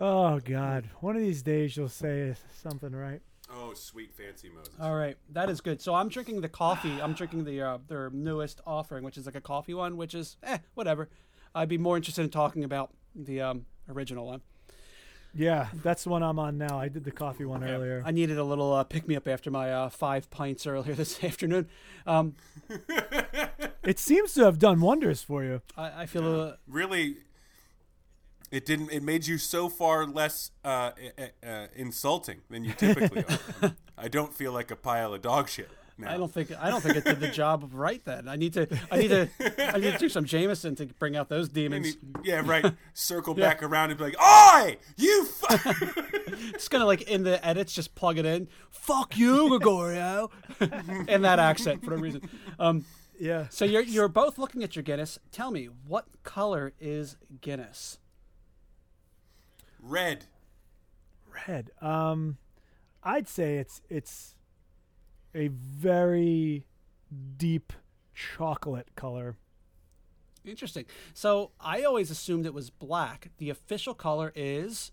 Oh God, one of these days you'll say something right. Oh, sweet fancy Moses. All right, that is good. So I'm drinking the coffee. I'm drinking the uh, their newest offering, which is like a coffee one, which is eh, whatever. I'd be more interested in talking about the um, original one. Yeah, that's the one I'm on now. I did the coffee one earlier. I needed a little uh, pick me up after my uh, five pints earlier (laughs) this afternoon. Um, (laughs) It seems to have done wonders for you. I, I feel uh, really it didn't it made you so far less uh, uh, uh, insulting than you typically are (laughs) i don't feel like a pile of dog shit now. I don't think I don't think it did the job right. Then I need to I need to I need to do some Jameson to bring out those demons. mean, yeah right circle back around and be like oi you fu-! It's gonna like in the edits just plug it in. Fuck you, (laughs) Gregorio, in that accent for no reason. Um, Yeah. so you're you're both looking at your Guinness. Tell me what color is Guinness? Red Red. Um, I'd say it's it's a very deep chocolate color. Interesting. So I always assumed it was black. The official color is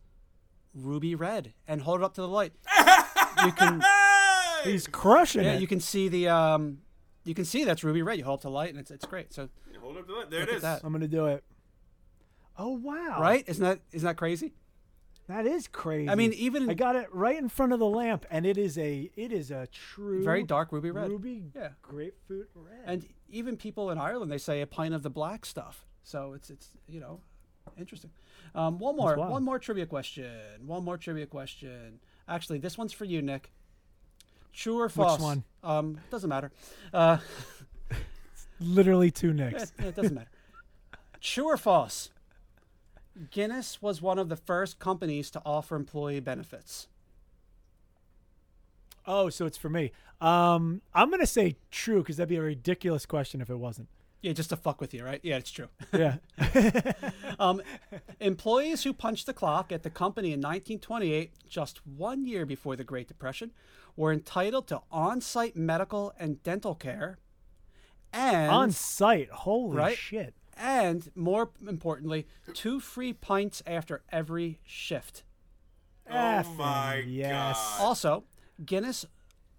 ruby red. And hold it up to the light. (laughs) You can Hey! He's crushing yeah, it. you can see the um you can see that's ruby red. You hold up to the light and it's it's great. So Hold up to that. There Look it at is. that. I'm gonna do it. Oh wow! right? Isn't that isn't that crazy? That is crazy. I mean, even I got it right in front of the lamp, and it is a it is a true very dark ruby red. ruby Yeah. grapefruit red. And even people in Ireland they say a pint of the black stuff. So it's it's you know interesting. Um, one more one more trivia question. One more trivia question. Actually, this one's for you, Nick. True or false? Which one? Um, doesn't matter. Uh, (laughs) literally two it, it doesn't matter. True or false? Guinness was one of the first companies to offer employee benefits. oh, so it's for me. Um, I'm gonna say true because that'd be a ridiculous question if it wasn't. Yeah, just to fuck with you, right? Yeah, it's true. Yeah. (laughs) (laughs) Um, employees who punched the clock at the company in 1928, just one year before the Great Depression, were entitled to on-site medical and dental care, and On site. Holy Right? shit. And more importantly, two free pints after every shift. Oh Effing my yes. god. Also, Guinness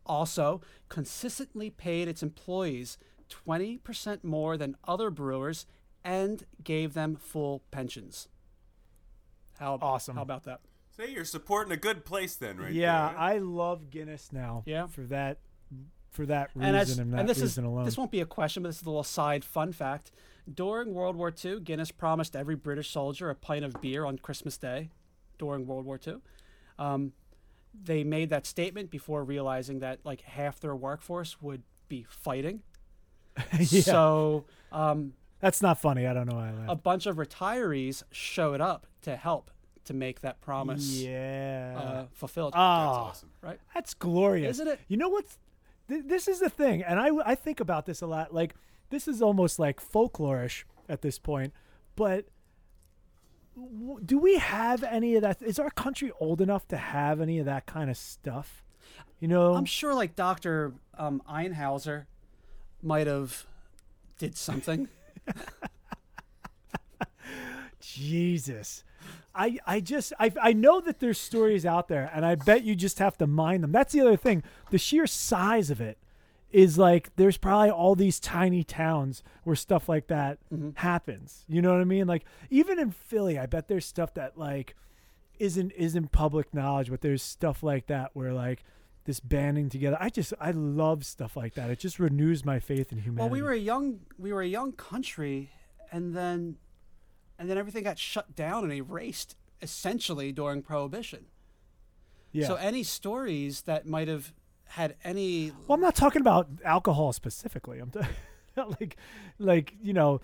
also consistently paid its employees 20% more than other brewers and gave them full pensions. How Awesome. How about that? Say you're supporting a good place then, right yeah, there. I love Guinness now. Yeah. For that, for that reason and, and, as, that and this is reason alone. this won't be a question, but this is a little side fun fact. During World War II, Guinness promised every British soldier a pint of beer on Christmas Day. During World War II, um, they made that statement before realizing that like half their workforce would be fighting. (laughs) yeah. So um, That's not funny. I don't know why I a bunch of retirees showed up to help to make that promise yeah. uh, fulfilled. oh, That's awesome. right? That's glorious, Isn't it? You know what? th- this is the thing, and I I think about this a lot. Like this is almost like folklorish at this point, but w- do we have any of that? Is our country old enough to have any of that kind of stuff? You know, I'm sure like Dr. Um, Einhauser might have did something. (laughs) Jesus. I, I just I, I know that there's stories out there and I bet you just have to mine them. That's the other thing. The sheer size of it is like there's probably all these tiny towns where stuff like that mm-hmm. happens. You know what I mean? Like even in Philly, I bet there's stuff that like isn't isn't public knowledge, but there's stuff like that where like this banding together. I just I love stuff like that. It just renews my faith in humanity. well, we were a young we were a young country, and then and then everything got shut down and erased essentially during Prohibition. yeah. So any stories that might have had any well, I'm not talking about alcohol specifically. I'm (laughs) t- like like you know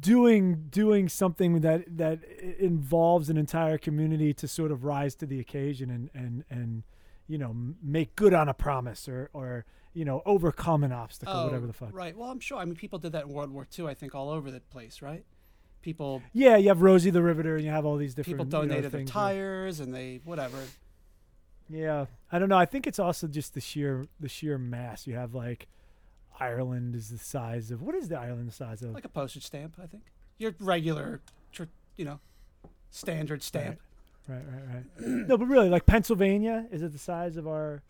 doing doing something that that involves an entire community to sort of rise to the occasion and and and you know make good on a promise or or you know overcome an obstacle oh, whatever the fuck Oh, Right. Well, I'm sure. I mean, people did that in World War II. I think all over the place, right? People yeah you have rosie the riveter and you have all these different people you know, donated their tires and they whatever. Yeah, I don't know. I think it's also just the sheer the sheer mass. You have like Ireland is the size of what is the island the size of? Like a postage stamp, I think. Your regular, you know, standard stamp. right, right, right. (clears throat) no, but really, like Pennsylvania is it the size of our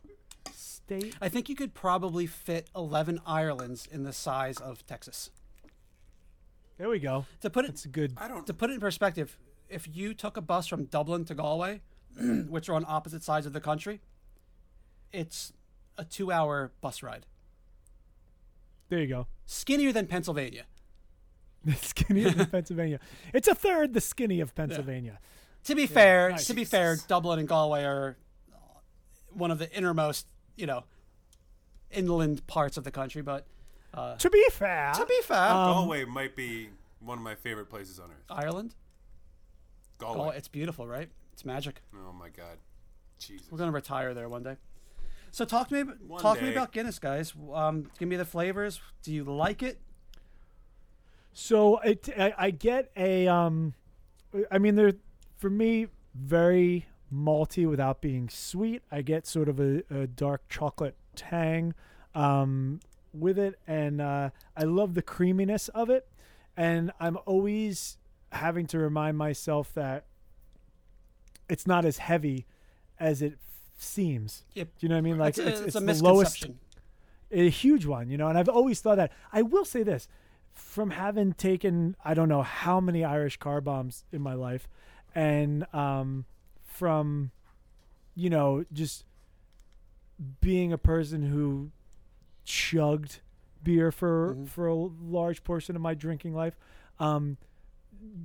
state? I think you could probably fit 11 Irelands in the size of Texas. There we go. To put it That's good. I don't. to put it in perspective, if you took a bus from Dublin to Galway, (clears throat) which are on opposite sides of the country, it's a 2-hour bus ride. There you go. Skinnier than Pennsylvania. The skinny of Pennsylvania. It's a third the skinny of Pennsylvania. To be fair, nice. to be fair, Dublin and Galway are one of the innermost, you know, inland parts of the country. But uh, To be fair, to be fair, Um, Galway might be one of my favorite places on earth. Ireland, Galway. Galway, it's beautiful, right? It's magic. Oh my god. Jesus. We're gonna retire there one day. So talk to me. One talk to me about Guinness, guys. Um, give me the flavors. Do you like it? So it, I, I get a, um, I mean, they're for me very malty without being sweet. I get sort of a, a dark chocolate tang um, with it, and uh, I love the creaminess of it. And I'm always having to remind myself that it's not as heavy as it f- seems. Yep. Do you know what I mean? Like it's a, it's, it's a the lowest a huge one, you know, and I've always thought that. I will say this from having taken I don't know how many Irish car bombs in my life, and um, from you know just being a person who chugged beer for Mhm. for a large portion of my drinking life. Um,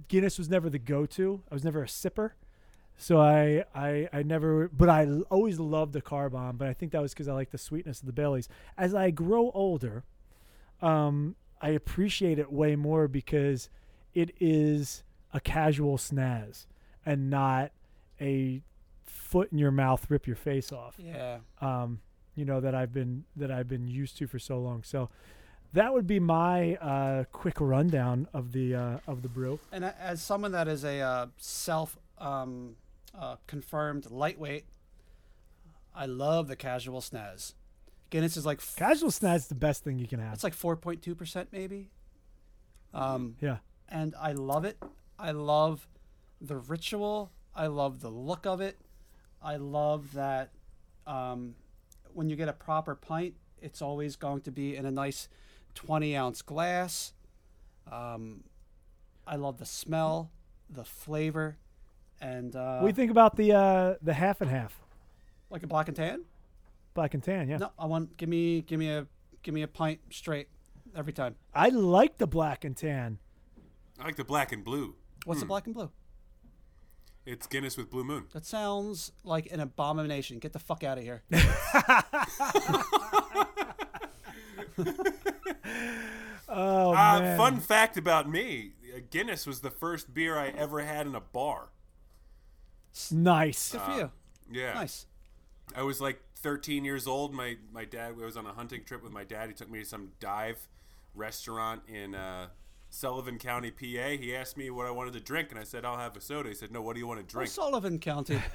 Guinness was never the go-to. I was never a sipper. So I, I, I never, but I always loved the car bomb. But I think that was because I like the sweetness of the Baileys. As I grow older, um, I appreciate it way more because it is a casual snaz and not a foot in your mouth, rip your face off. Yeah. Um, you know that I've been that I've been used to for so long. So that would be my uh, quick rundown of the uh, of the brew. And as someone that is a uh, self um, uh, confirmed lightweight, I love the casual snaz. Guinness is like f- Casual snaz is the best thing you can have. it's like four point two percent maybe. Um, Yeah. and I love it. I love the ritual. I love the look of it. I love that um, when you get a proper pint, it's always going to be in a nice 20 ounce glass. Um, I love the smell, the flavor, and uh, what do you think about the uh, the half and half like a black and tan. black and tan? Yeah, No, I want give me give me a give me a pint straight every time. I like the black and tan. I like the black and blue. What's the black and blue? It's Guinness with Blue Moon. That sounds like an abomination. Get the fuck out of here. (laughs) (laughs) Oh Uh, man, fun fact about me: uh, Guinness was the first beer I ever had in a bar. Nice. Good for you. Yeah, Nice. I was like 13 years old. My my dad I was on a hunting trip with my dad. He took me to some dive restaurant in uh, Sullivan County, PA. He asked me what I wanted to drink, and I said I'll have a soda. He said, No, what do you want to drink? Sullivan County. (laughs)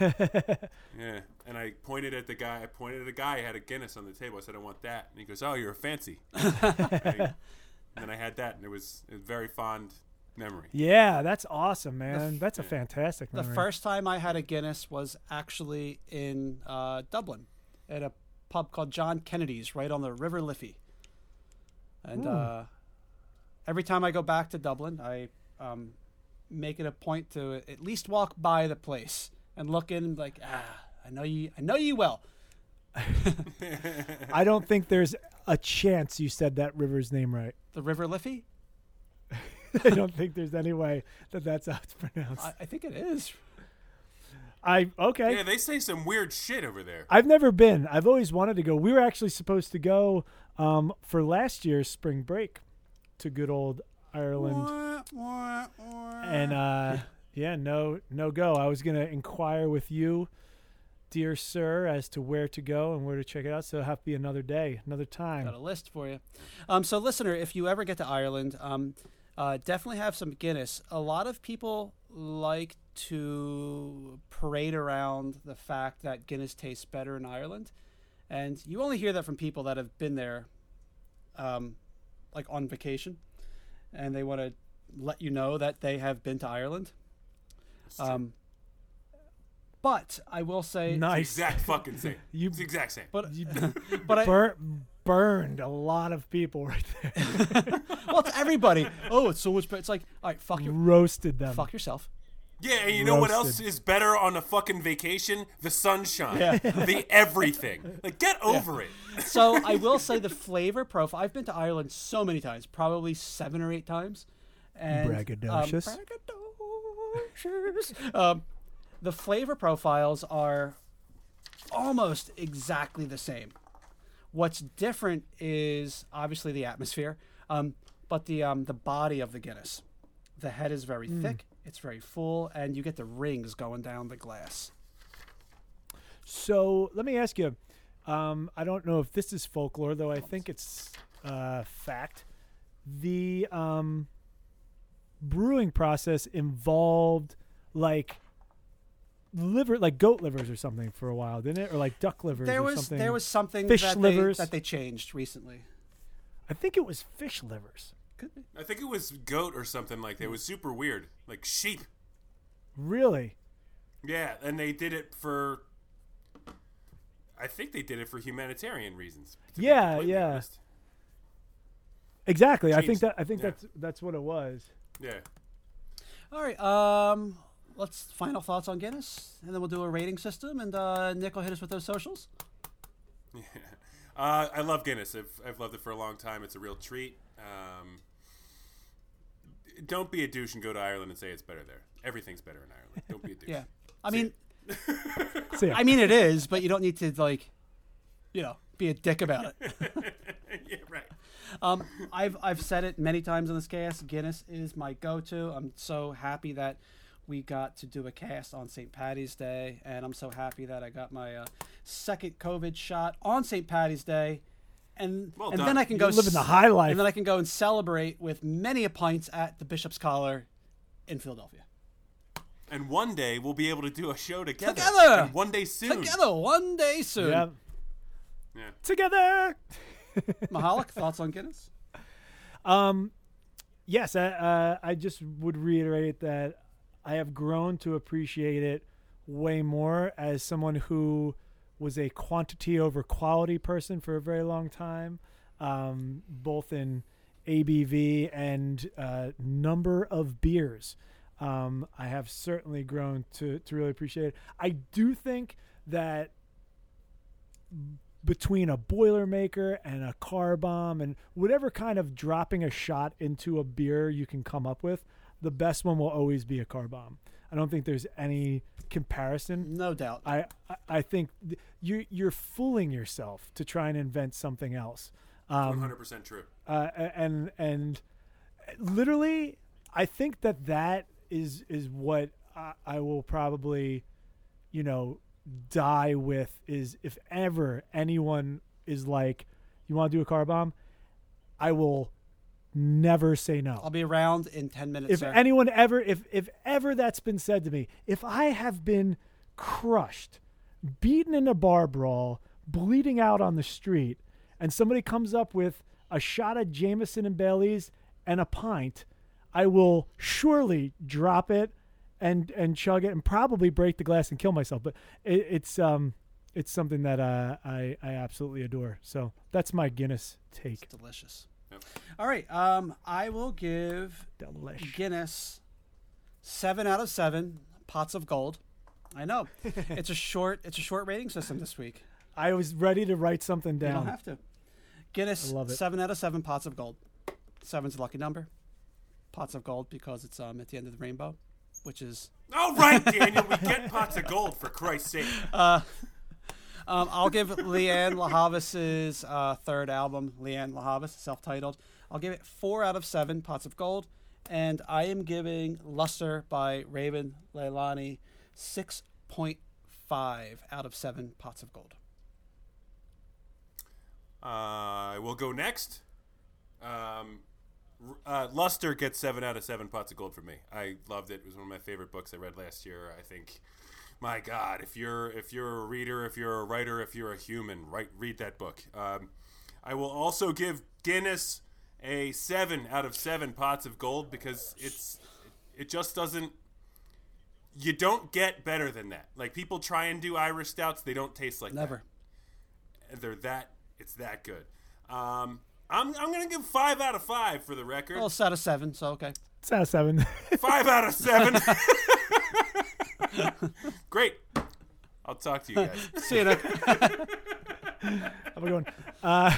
Yeah, and I pointed at the guy. I pointed at a guy. who had a Guinness on the table. I said, "I want that." And he goes, "Oh, you're fancy." (laughs) and, I, and I had that, and it was a very fond memory. Yeah, that's awesome, man. f- that's a fantastic. Memory. The first time I had a Guinness was actually in uh, Dublin at a pub called John Kennedy's right on the River Liffey. And Hmm. uh, every time I go back to Dublin, I um, make it a point to at least walk by the place and look in and like, ah, I know you, I know you well. (laughs) I don't think there's a chance you said that river's name right. The River Liffey? (laughs) I don't think there's any way that that's how it's pronounced. I, I think it is. I okay. Yeah, they say some weird shit over there. I've never been. I've always wanted to go. We were actually supposed to go um, for last year's spring break. to good old Ireland. And uh, yeah, no, no go. I was gonna inquire with you, dear sir, as to where to go and where to check it out. So it'll have to be another day, another time. Got a list for you. Um, so, listener, if you ever get to Ireland, um, uh, definitely have some Guinness. A lot of people like to parade around the fact that Guinness tastes better in Ireland, and you only hear that from people that have been there, um, like on vacation, and they want to let you know that they have been to Ireland. Um, but I will say, It's the Nice. exact fucking same. You- it's the exact same. but You (laughs) but I, bur- burned a lot of people (laughs) right there. (laughs) well, it's everybody. Oh, it's so much better. It's like, all right, fuck your, Roasted them. fuck yourself. Yeah, and you know what else is better on a fucking vacation? The sunshine. Yeah. (laughs) The everything. Like, get over it. So I will say the flavor profile. I've been to Ireland so many times, probably seven or eight times. And, Braggadocious. Um, braggadocious. um, the flavor profiles are almost exactly the same. What's different is obviously the atmosphere, um, but the um, the body of the Guinness. The head is very thick. It's very full, and you get the rings going down the glass. So let me ask you. Um, I don't know if this is folklore, though. I think it's uh, fact. The um, brewing process involved like liver, like goat livers or something, for a while, didn't it? Or like duck livers There or was something. there was something Fish that livers. they, that they changed recently. I think it was fish livers. Could be. I think it was goat or something like that. It was super weird. Like sheep. Really? Yeah, and they did it for. I think they did it for humanitarian reasons. Yeah, yeah. honest. Exactly. I think that I think Yeah. that's that's what it was. Yeah. All right. Um, let's final thoughts on Guinness, and then we'll do a rating system. And uh, Nick will hit us with those socials. (laughs) Uh, I love Guinness. I've, I've loved it for a long time. It's a real treat. Um, don't be a douche and go to Ireland and say it's better there. Everything's better in Ireland. Don't be a douche. (laughs) Yeah. I mean, (laughs) So. I mean, it is, but you don't need to like, you know, be a dick about it. yeah, right. Um, I've I've said it many times on this cast. Guinness is my go-to. I'm so happy that we got to do a cast on St. Patty's Day, and I'm so happy that I got my uh, second COVID shot on St. Patty's Day, and Well and done. then I can go You're living the high life. and then I can go and celebrate with many a pints at the Bishop's Collar in Philadelphia. And one day we'll be able to do a show together. Together! And one day soon. Together one day soon. yeah. Yeah. Together. (laughs) Mahalik, thoughts on Guinness? Um, yes, I, uh, I just would reiterate that I have grown to appreciate it way more as someone who was a quantity over quality person for a very long time, um, both in ABV and uh, number of beers. Um, I have certainly grown to, to really appreciate it. I do think that between a boilermaker and a car bomb and whatever kind of dropping a shot into a beer you can come up with, the best one will always be a car bomb. I don't think there's any comparison. No doubt. I I- I think th- you you're fooling yourself to try and invent something else. Um, 100% true. uh, and and literally, I think that that is is what I, I will probably, you know, die with. Is if ever anyone is like, you want to do a car bomb, I will never say no. I'll be around in ten minutes. if sir. anyone ever, if if ever that's been said to me, if I have been crushed, beaten in a bar brawl, bleeding out on the street, and somebody comes up with a shot of Jameson and Bailey's and a pint, I will surely drop it and and chug it and probably break the glass and kill myself. But it, it's um it's something that uh, I I absolutely adore. So that's my Guinness take. delicious. Yep. All right. Um, I will give Delish. Guinness seven out of seven pots of gold. I know (laughs) it's a short it's a short rating system this week. I was ready to write something down. You don't have to. Guinness I love seven out of seven pots of gold. Seven's a lucky number. Pots of gold because it's um at the end of the rainbow, which is All right, Daniel, we (laughs) get pots of gold for Christ's sake. Um, I'll give Lianne La Havas's uh, third album, Lianne La Havas, self-titled. I'll give it four out of seven pots of gold, and I am giving Luster by Raven Leilani six point five out of seven pots of gold. Uh, I will go next. Um, uh, Luster gets seven out of seven pots of gold for me. I loved it. It was one of my favorite books I read last year. I think, my God, if you're if you're a reader, if you're a writer, if you're a human, write read that book. Um, I will also give Guinness a seven out of seven pots of gold because it's it just doesn't. You don't get better than that. Like people try and do Irish stouts, they don't taste like that Never. and they're that it's that good. Um, I'm I'm gonna give five out of five for the record. Well, it's out of seven, so okay. It's out of seven. Five out of seven. (laughs) Great. I'll talk to you guys. (laughs) See you. Nick. How we going? Uh,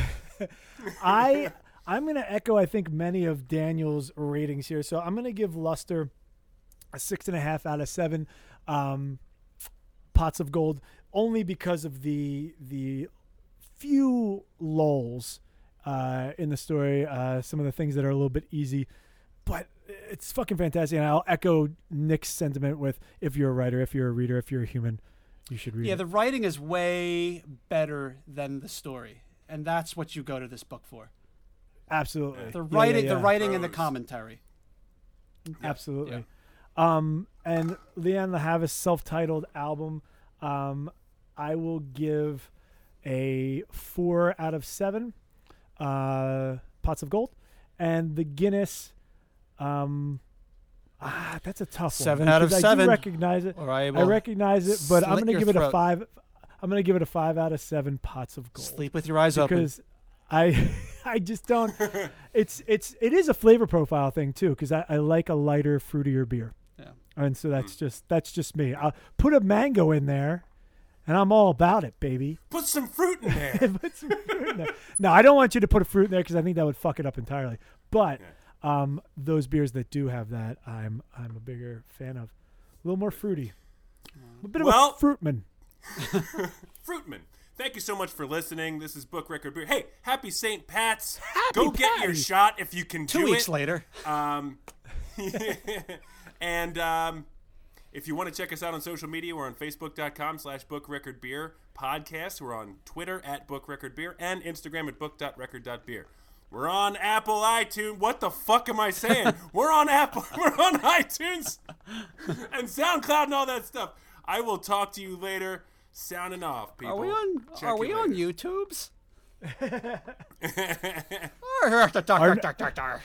I I'm gonna echo I think many of Daniel's ratings here. So I'm gonna give Luster a six and a half out of seven um, pots of gold, only because of the the few lulls uh, in the story. Uh, some of the things that are a little bit easy, but it's fucking fantastic. And I'll echo Nick's sentiment with if you're a writer, if you're a reader, if you're a human, you should read Yeah, it. the writing is way better than the story, and that's what you go to this book for. Absolutely. The Yeah, yeah, writing, the yeah. writing, and the Prose. commentary. Absolutely. Um, and Lianne La Havas self-titled album, um, I will give a four out of seven uh, pots of gold, and the Guinness. Um, ah, that's a tough Seven one. out of I seven. do recognize it. Or I I recognize it, but I'm going to your give it a five. I'm going to give it a five out of seven pots of gold sleep with your eyes open. because I (laughs) I just don't. (laughs) it's it's it is a flavor profile thing too because I, I like a lighter, fruitier beer, Yeah. and so that's just that's just me. I'll put a mango in there, and I'm all about it, baby. Put some fruit in there. (laughs) Put some fruit in there. No, I don't want you to put a fruit in there because I think that would fuck it up entirely. But um, those beers that do have that, I'm I'm a bigger fan of. A little more fruity, a bit of a fruitman. (laughs) Fruitman. Thank you so much for listening. This is Book Record Beer. Hey, happy St. Pat's. Happy Go get your shot if you can Two weeks it. later, Um, (laughs) and um, if you want to check us out on social media, we're on Facebook.com slash Book Record Beer Podcast. We're on Twitter at Book Record Beer and Instagram at book.record.beer. We're on Apple iTunes. What the fuck am I saying? (laughs) we're on Apple. (laughs) We're on iTunes and SoundCloud and all that stuff. I will talk to you later. Sounding off, people. are we on? Check are we you on later. YouTube's? (laughs) Are- Dar,